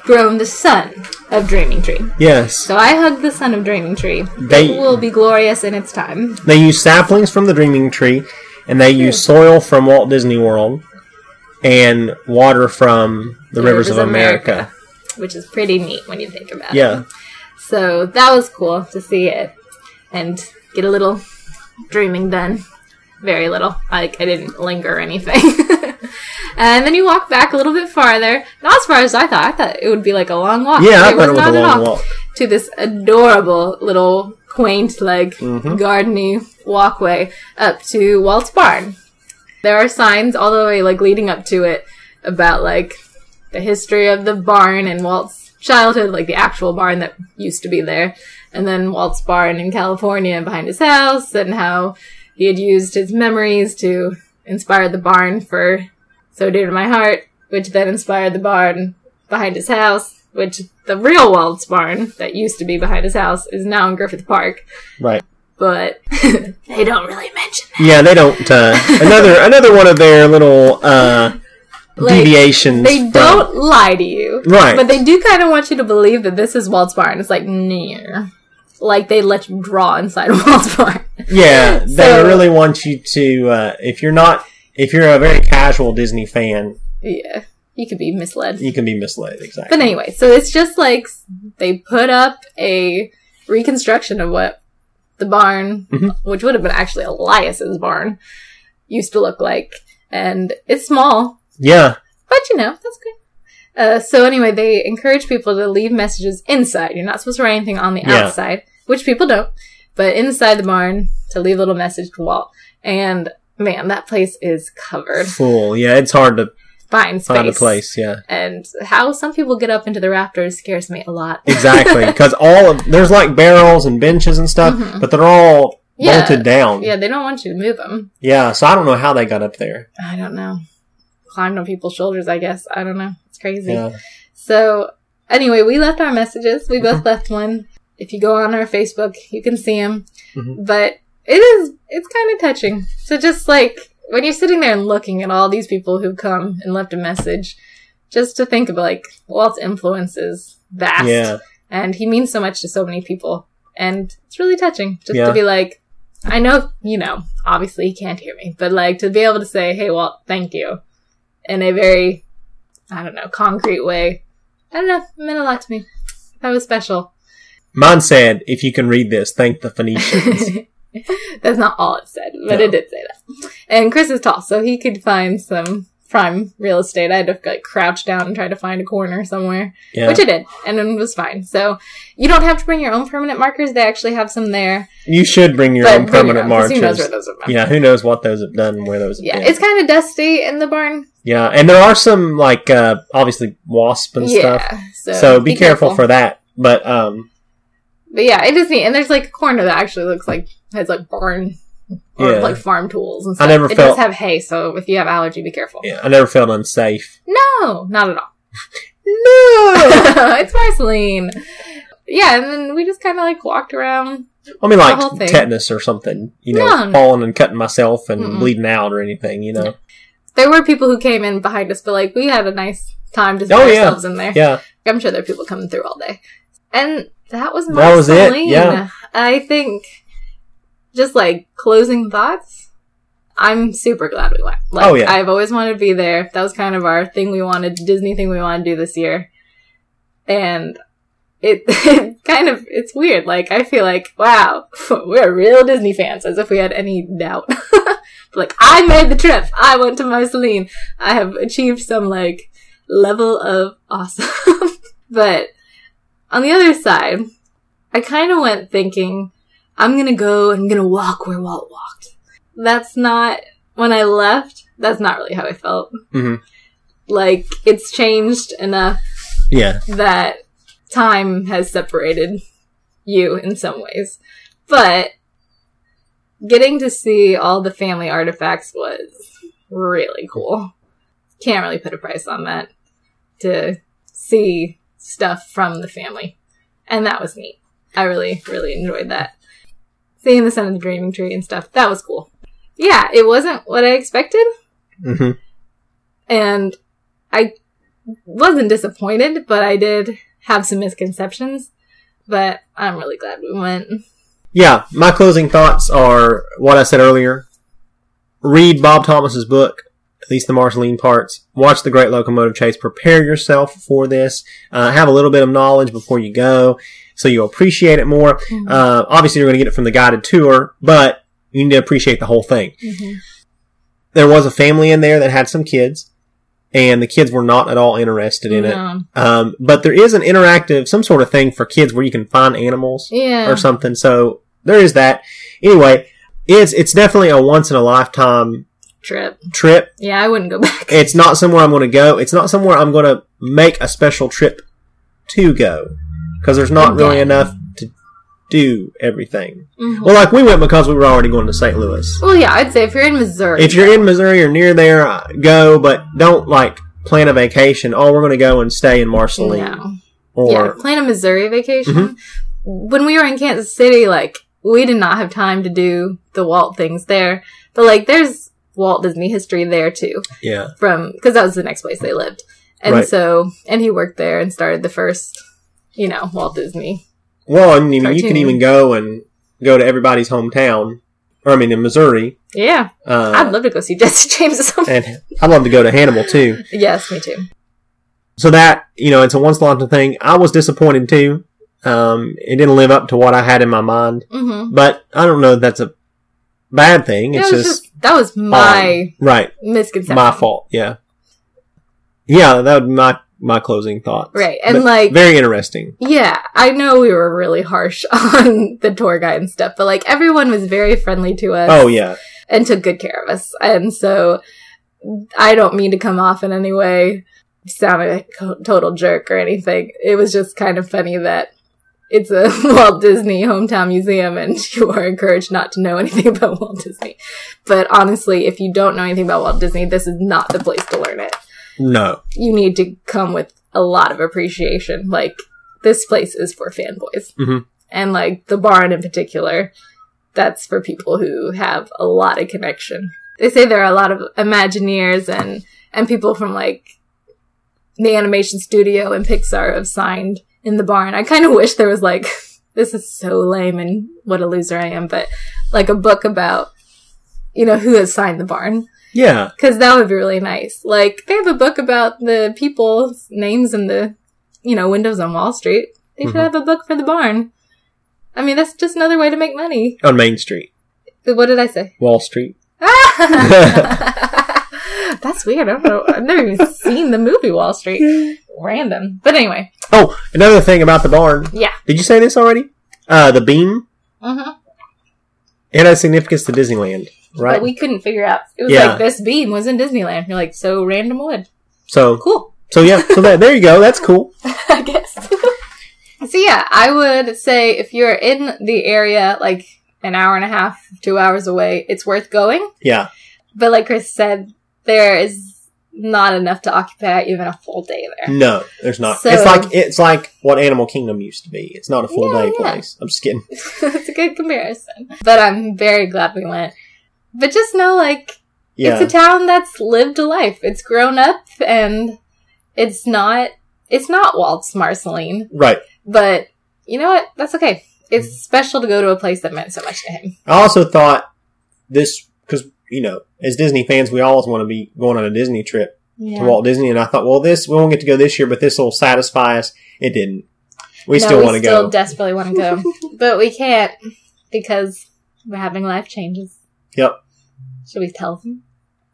grown the son of Dreaming Tree. Yes, So I hug the son of Dreaming Tree. They- it will be glorious in its time. they use saplings from the Dreaming Tree, and they use hmm. soil from Walt Disney World, and water from the, rivers, of America. which is pretty neat when you think about it. Yeah, So that was cool to see it and get a little dreaming done. Very little. Like I didn't linger or anything. and then you walk back a little bit farther. Not as far as I thought. I thought it would be like a long walk. yeah. I It thought it was not a at long all. walk. To this adorable little quaint like Mhm. gardeny walkway up to Walt's barn. There are signs all the way like leading up to it about like the history of the barn and Walt's childhood, like the actual barn that used to be there, and then Walt's barn in California behind his house, and how he had used his memories to inspire the barn for So Dear to My Heart, which then inspired the barn behind his house, which the real Walt's barn that used to be behind his house is now in Griffith Park, Right. but they don't really mention that. Yeah, they don't. Uh, another another one of their little uh, Like, deviations. They from- don't lie to you. Right. But they do kind of want you to believe that this is Walt's barn. It's like, near. Like they let you draw inside Walt's barn. Yeah, they So- really want you to. Uh, if you're not, if you're a very casual Disney fan, Yeah. You could be misled. you can be misled. Exactly. But anyway, so it's just like they put up a reconstruction of what the barn, Mhm. which would have been actually Elias's barn, used to look like. And it's small, Yeah, but you know, that's good. Uh, so anyway, they encourage people to leave messages inside. You're not supposed to write anything on the Yeah. outside, which people don't, but inside the barn to leave a little message to Walt. And man, that place is covered. full. Yeah, it's hard to Find space. find a place. Yeah, And how some people get up into the rafters scares me a lot. exactly. Because all of there's like barrels and benches and stuff, Mhm. but they're all Yeah. bolted down. Yeah, they don't want you to move them. Yeah, so I don't know how they got up there. I don't know. Climbed on people's shoulders, I guess. I don't know. It's crazy. Yeah, So anyway, we left our messages. We Mm-hmm. both left one. If you go on our Facebook, you can see them. Mhm. But it is, it's kind of touching. So just like when you're sitting there and looking at all these people who've come and left a message, just to think of like Walt's influence is vast. Yeah. And he means so much to so many people. And it's really touching just Yeah. to be like, I know, you know, obviously he can't hear me, but like to be able to say, hey, Walt, thank you in a very, I don't know, concrete way. I don't know, it meant a lot to me. That was special. Mine said, if you can read this, thank the Phoenicians. That's not all it said, but No. it did say that. And Chris is tall, so he could find some prime real estate. I had to like crouch down and try to find a corner somewhere, yeah. which I did, and it was fine. So you don't have to bring your own permanent markers. They actually have some there. you should bring your own bring your permanent markers. Who knows where those been? Yeah, who knows what those have done and where those have Yeah, been. it's kind of dusty in the barn. yeah, and there are some, like, uh, obviously wasp and stuff. So, So, be, careful, for that. But, um, But yeah, it is neat. And there's like a corner that actually looks like has like barn or Yeah. like farm tools and I stuff. never it felt- does have hay, so if you have allergy, be careful. yeah, I never felt unsafe. No, not at all. No! it's Marceline. Yeah, and then we just kind of like walked around. I mean, like tetanus or something, you know, No, no. falling and cutting myself and Mm-mm. bleeding out or anything, you know. There were people who came in behind us, but like we had a nice time just Oh, yeah. ourselves in there. Yeah, I'm sure there are people coming through all day. And that was That was it, yeah. I think just like closing thoughts. I'm super glad we went. Like, Oh, yeah. I've always wanted to be there. That was kind of our thing we wanted, Disney thing we wanted to do this year. And it, it kind of, it's weird. Like, I feel like, wow, we're real Disney fans, as if we had any doubt. like, I made the trip. I went to Marceline. I have achieved some, like, level of awesome. but on the other side, I kind of went thinking, I'm gonna go and I'm gonna walk where Walt walked. That's not, when I left, that's not really how I felt. Mhm. Like, it's changed enough yeah, that time has separated you in some ways. But getting to see all the family artifacts was really cool. Can't really put a price on that to see stuff from the family. And that was neat. I really, really enjoyed that. Seeing the Son of the Dreaming Tree and stuff, that was cool. Yeah, it wasn't what I expected, hmm and I wasn't disappointed, but I did have some misconceptions. But I'm really glad we went. yeah. My closing thoughts are what I said earlier. Read Bob Thomas's book, at least the Marceline parts. Watch the Great Locomotive Chase. Prepare yourself for this. Uh, have a little bit of knowledge before you go, so you'll appreciate it more. Uh, obviously, you're going to get it from the guided tour, but you need to appreciate the whole thing. Mhm. There was a family in there that had some kids, and the kids were not at all interested in it. Um, but there is an interactive, some sort of thing for kids where you can find animals Yeah. or something. So there is that. Anyway, it's it's definitely a once in a lifetime Trip. trip. Yeah, I wouldn't go back. It's not somewhere I'm going to go. It's not somewhere I'm going to make a special trip to go because there's not really Again. enough to do everything. Mhm. Well, like we went because we were already going to St. Louis. Well, yeah, I'd say if you're in Missouri, If you're in Missouri or near there, uh, go, but don't like plan a vacation. Oh, we're going to go and stay in Marceline no. or yeah, plan a Missouri vacation. Mhm. When we were in Kansas City, like we did not have time to do the Walt things there, but like there's Walt Disney history there too. yeah, from because that was the next place they lived, and Right. so and he worked there and started the first, you know, Walt Disney. Well, I mean, you can even go and go to everybody's hometown, or I mean, in Missouri. Yeah, Uh, I'd love to go see Jesse James. or something. and I'd love to go to Hannibal too. yes, me too. So that you know, it's a once a thing. I was disappointed too. Um, it didn't live up to what I had in my mind, Mm-hmm. but I don't know that's a bad thing. It's just, just that was my right, misconception. my fault. Yeah, yeah, that would be my my closing thoughts. Right, and But like very interesting. Yeah, I know we were really harsh on the tour guide and stuff, but like everyone was very friendly to us. Oh yeah, and took good care of us. And so I don't mean to come off in any way sound like a total jerk or anything. It was just kind of funny that it's a Walt Disney hometown museum and you are encouraged not to know anything about Walt Disney. But honestly, if you don't know anything about Walt Disney, this is not the place to learn it. No, You need to come with a lot of appreciation. Like this place is for fanboys, Mhm. and like the barn in particular, that's for people who have a lot of connection. They say there are a lot of Imagineers and and people from like the animation studio and Pixar have signed in the barn. I kind of wish there was like this is so lame and what a loser I am, but like a book about you know who has signed the barn Yeah. because that would be really nice. Like they have a book about the people's names in the you know windows on Wall Street. They should Mhm. have a book for the barn. I mean, that's just another way to make money. On Main Street. What did I say? Wall Street. That's weird. I don't know. I've never even seen the movie Wall Street. Random. But anyway, Oh, another thing about the barn. yeah. Did you say this already? Uh, the beam. hmm It has significance to Disneyland, right? But we couldn't figure out. It was Yeah. like this beam was in Disneyland. You're like, so random wood. so, Cool. so yeah. So that, there you go. That's cool. I guess. so yeah, I would say if you're in the area, like an hour and a half, two hours away, it's worth going. Yeah. But like Chris said, there is not enough to occupy even a full day there. No, there's not. So- it's like it's like what Animal Kingdom used to be. It's not a full Yeah, day yeah. place. I'm just kidding. it's a good comparison. But I'm very glad we went. But just know, like, Yeah. it's a town that's lived a life. It's grown up and it's not, it's not Walt's Marceline. right. But you know what? That's okay. It's special to go to a place that meant so much to him. I also thought this you know, as Disney fans, we always want to be going on a Disney trip Yeah. to Walt Disney, and I thought, well, this we won't get to go this year, but this will satisfy us. It didn't. We No, still want to go. We still desperately want to go. but we can't because we're having life changes. Yep. Should we tell them?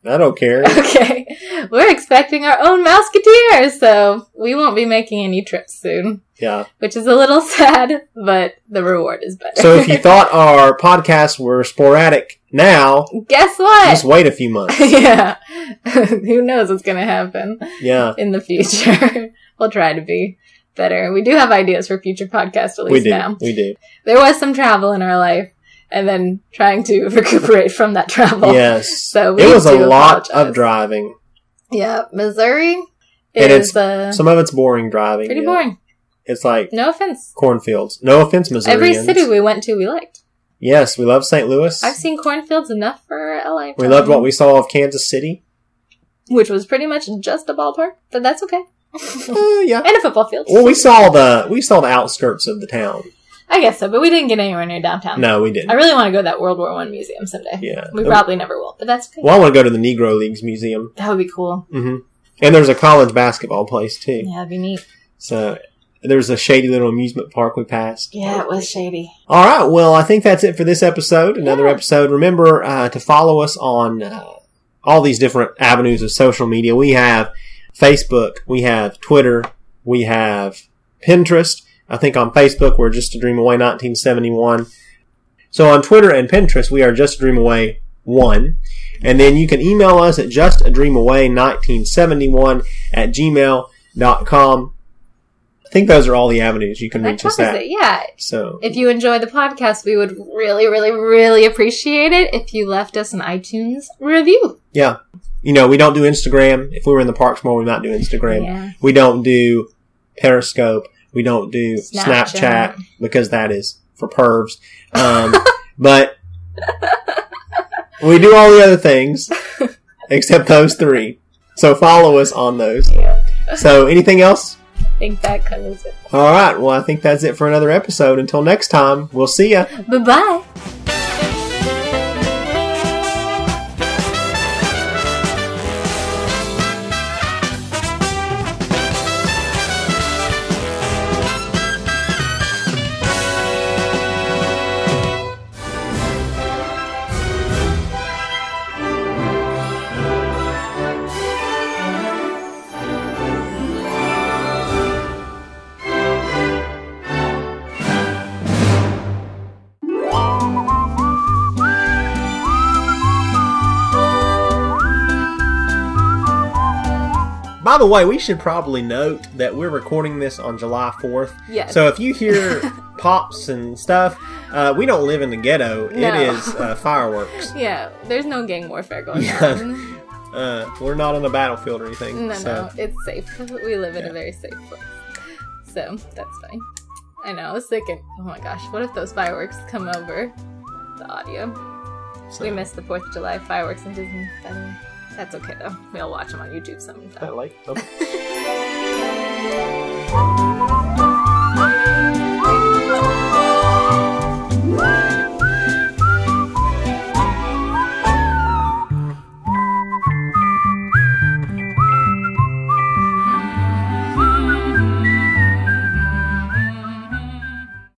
I don't care. Okay. We're expecting our own Mouseketeer, so we won't be making any trips soon. Yeah. Which is a little sad, but the reward is better. So if you thought our podcasts were sporadic now, Guess what? just wait a few months. yeah. Who knows what's gonna happen Yeah. in the future. we'll try to be better. We do have ideas for future podcasts at We do. now. We do. There was some travel in our life and then trying to recuperate from that travel. Yes. So it was a lot apologize. of driving. Yeah, Missouri And it's uh, Some of it's boring driving. pretty yeah. boring. It's like No offense. cornfields. No offense, Missourians. Every city we went to, we liked. Yes, we love St. Louis. I've seen cornfields enough for LA. we loved what we saw of Kansas City. which was pretty much just a ballpark, but that's okay. Uh, yeah. and a football field. Well, we saw the we saw the outskirts of the town. I guess so, but we didn't get anywhere near downtown. No, we didn't. I really want to go to that World War One museum someday. Yeah. We probably never will, but that's okay. Well, I want to go to the Negro Leagues Museum. That would be cool. hmm And there's a college basketball place too. Yeah, that'd be neat. So there's a shady little amusement park we passed. Yeah, it was shady. All right. Well, I think that's it for this episode. Another Yeah. episode. Remember uh, to follow us on uh, all these different avenues of social media. We have Facebook, we have Twitter, we have Pinterest. I think on Facebook we're just a dream away 1971. So on Twitter and Pinterest we are just a dream away one. And then you can email us at justadreamaway1971 at gmail.com. I think those are all the avenues you can That reach us at. it. Yeah. So If you enjoy the podcast, we would really, really, really appreciate it if you left us an iTunes review. Yeah. You know, we don't do Instagram. If we were in the parks more, we might do Instagram. Yeah. We don't do Periscope. We don't do Snapchat, Snapchat. because that is for pervs. Um, but we do all the other things except those three. So follow us on those. So anything else? I think that covers it. All right. Well, I think that's it for another episode. Until next time, we'll see ya. Bye bye. By the way, we should probably note that we're recording this on July 4th. Yes. So if you hear pops and stuff, uh, we don't live in the ghetto. No. It is uh, fireworks. Yeah, there's no gang warfare going Yeah. on. Uh, we're not on the battlefield or anything. No, so. no, it's safe. We live in Yeah. a very safe place. So that's fine. I know, I was thinking, oh my gosh, what if those fireworks come over the audio? so- We missed the 4th of July fireworks in Disney, by the way. That's okay though. We'll watch them on YouTube Is I like? Okay.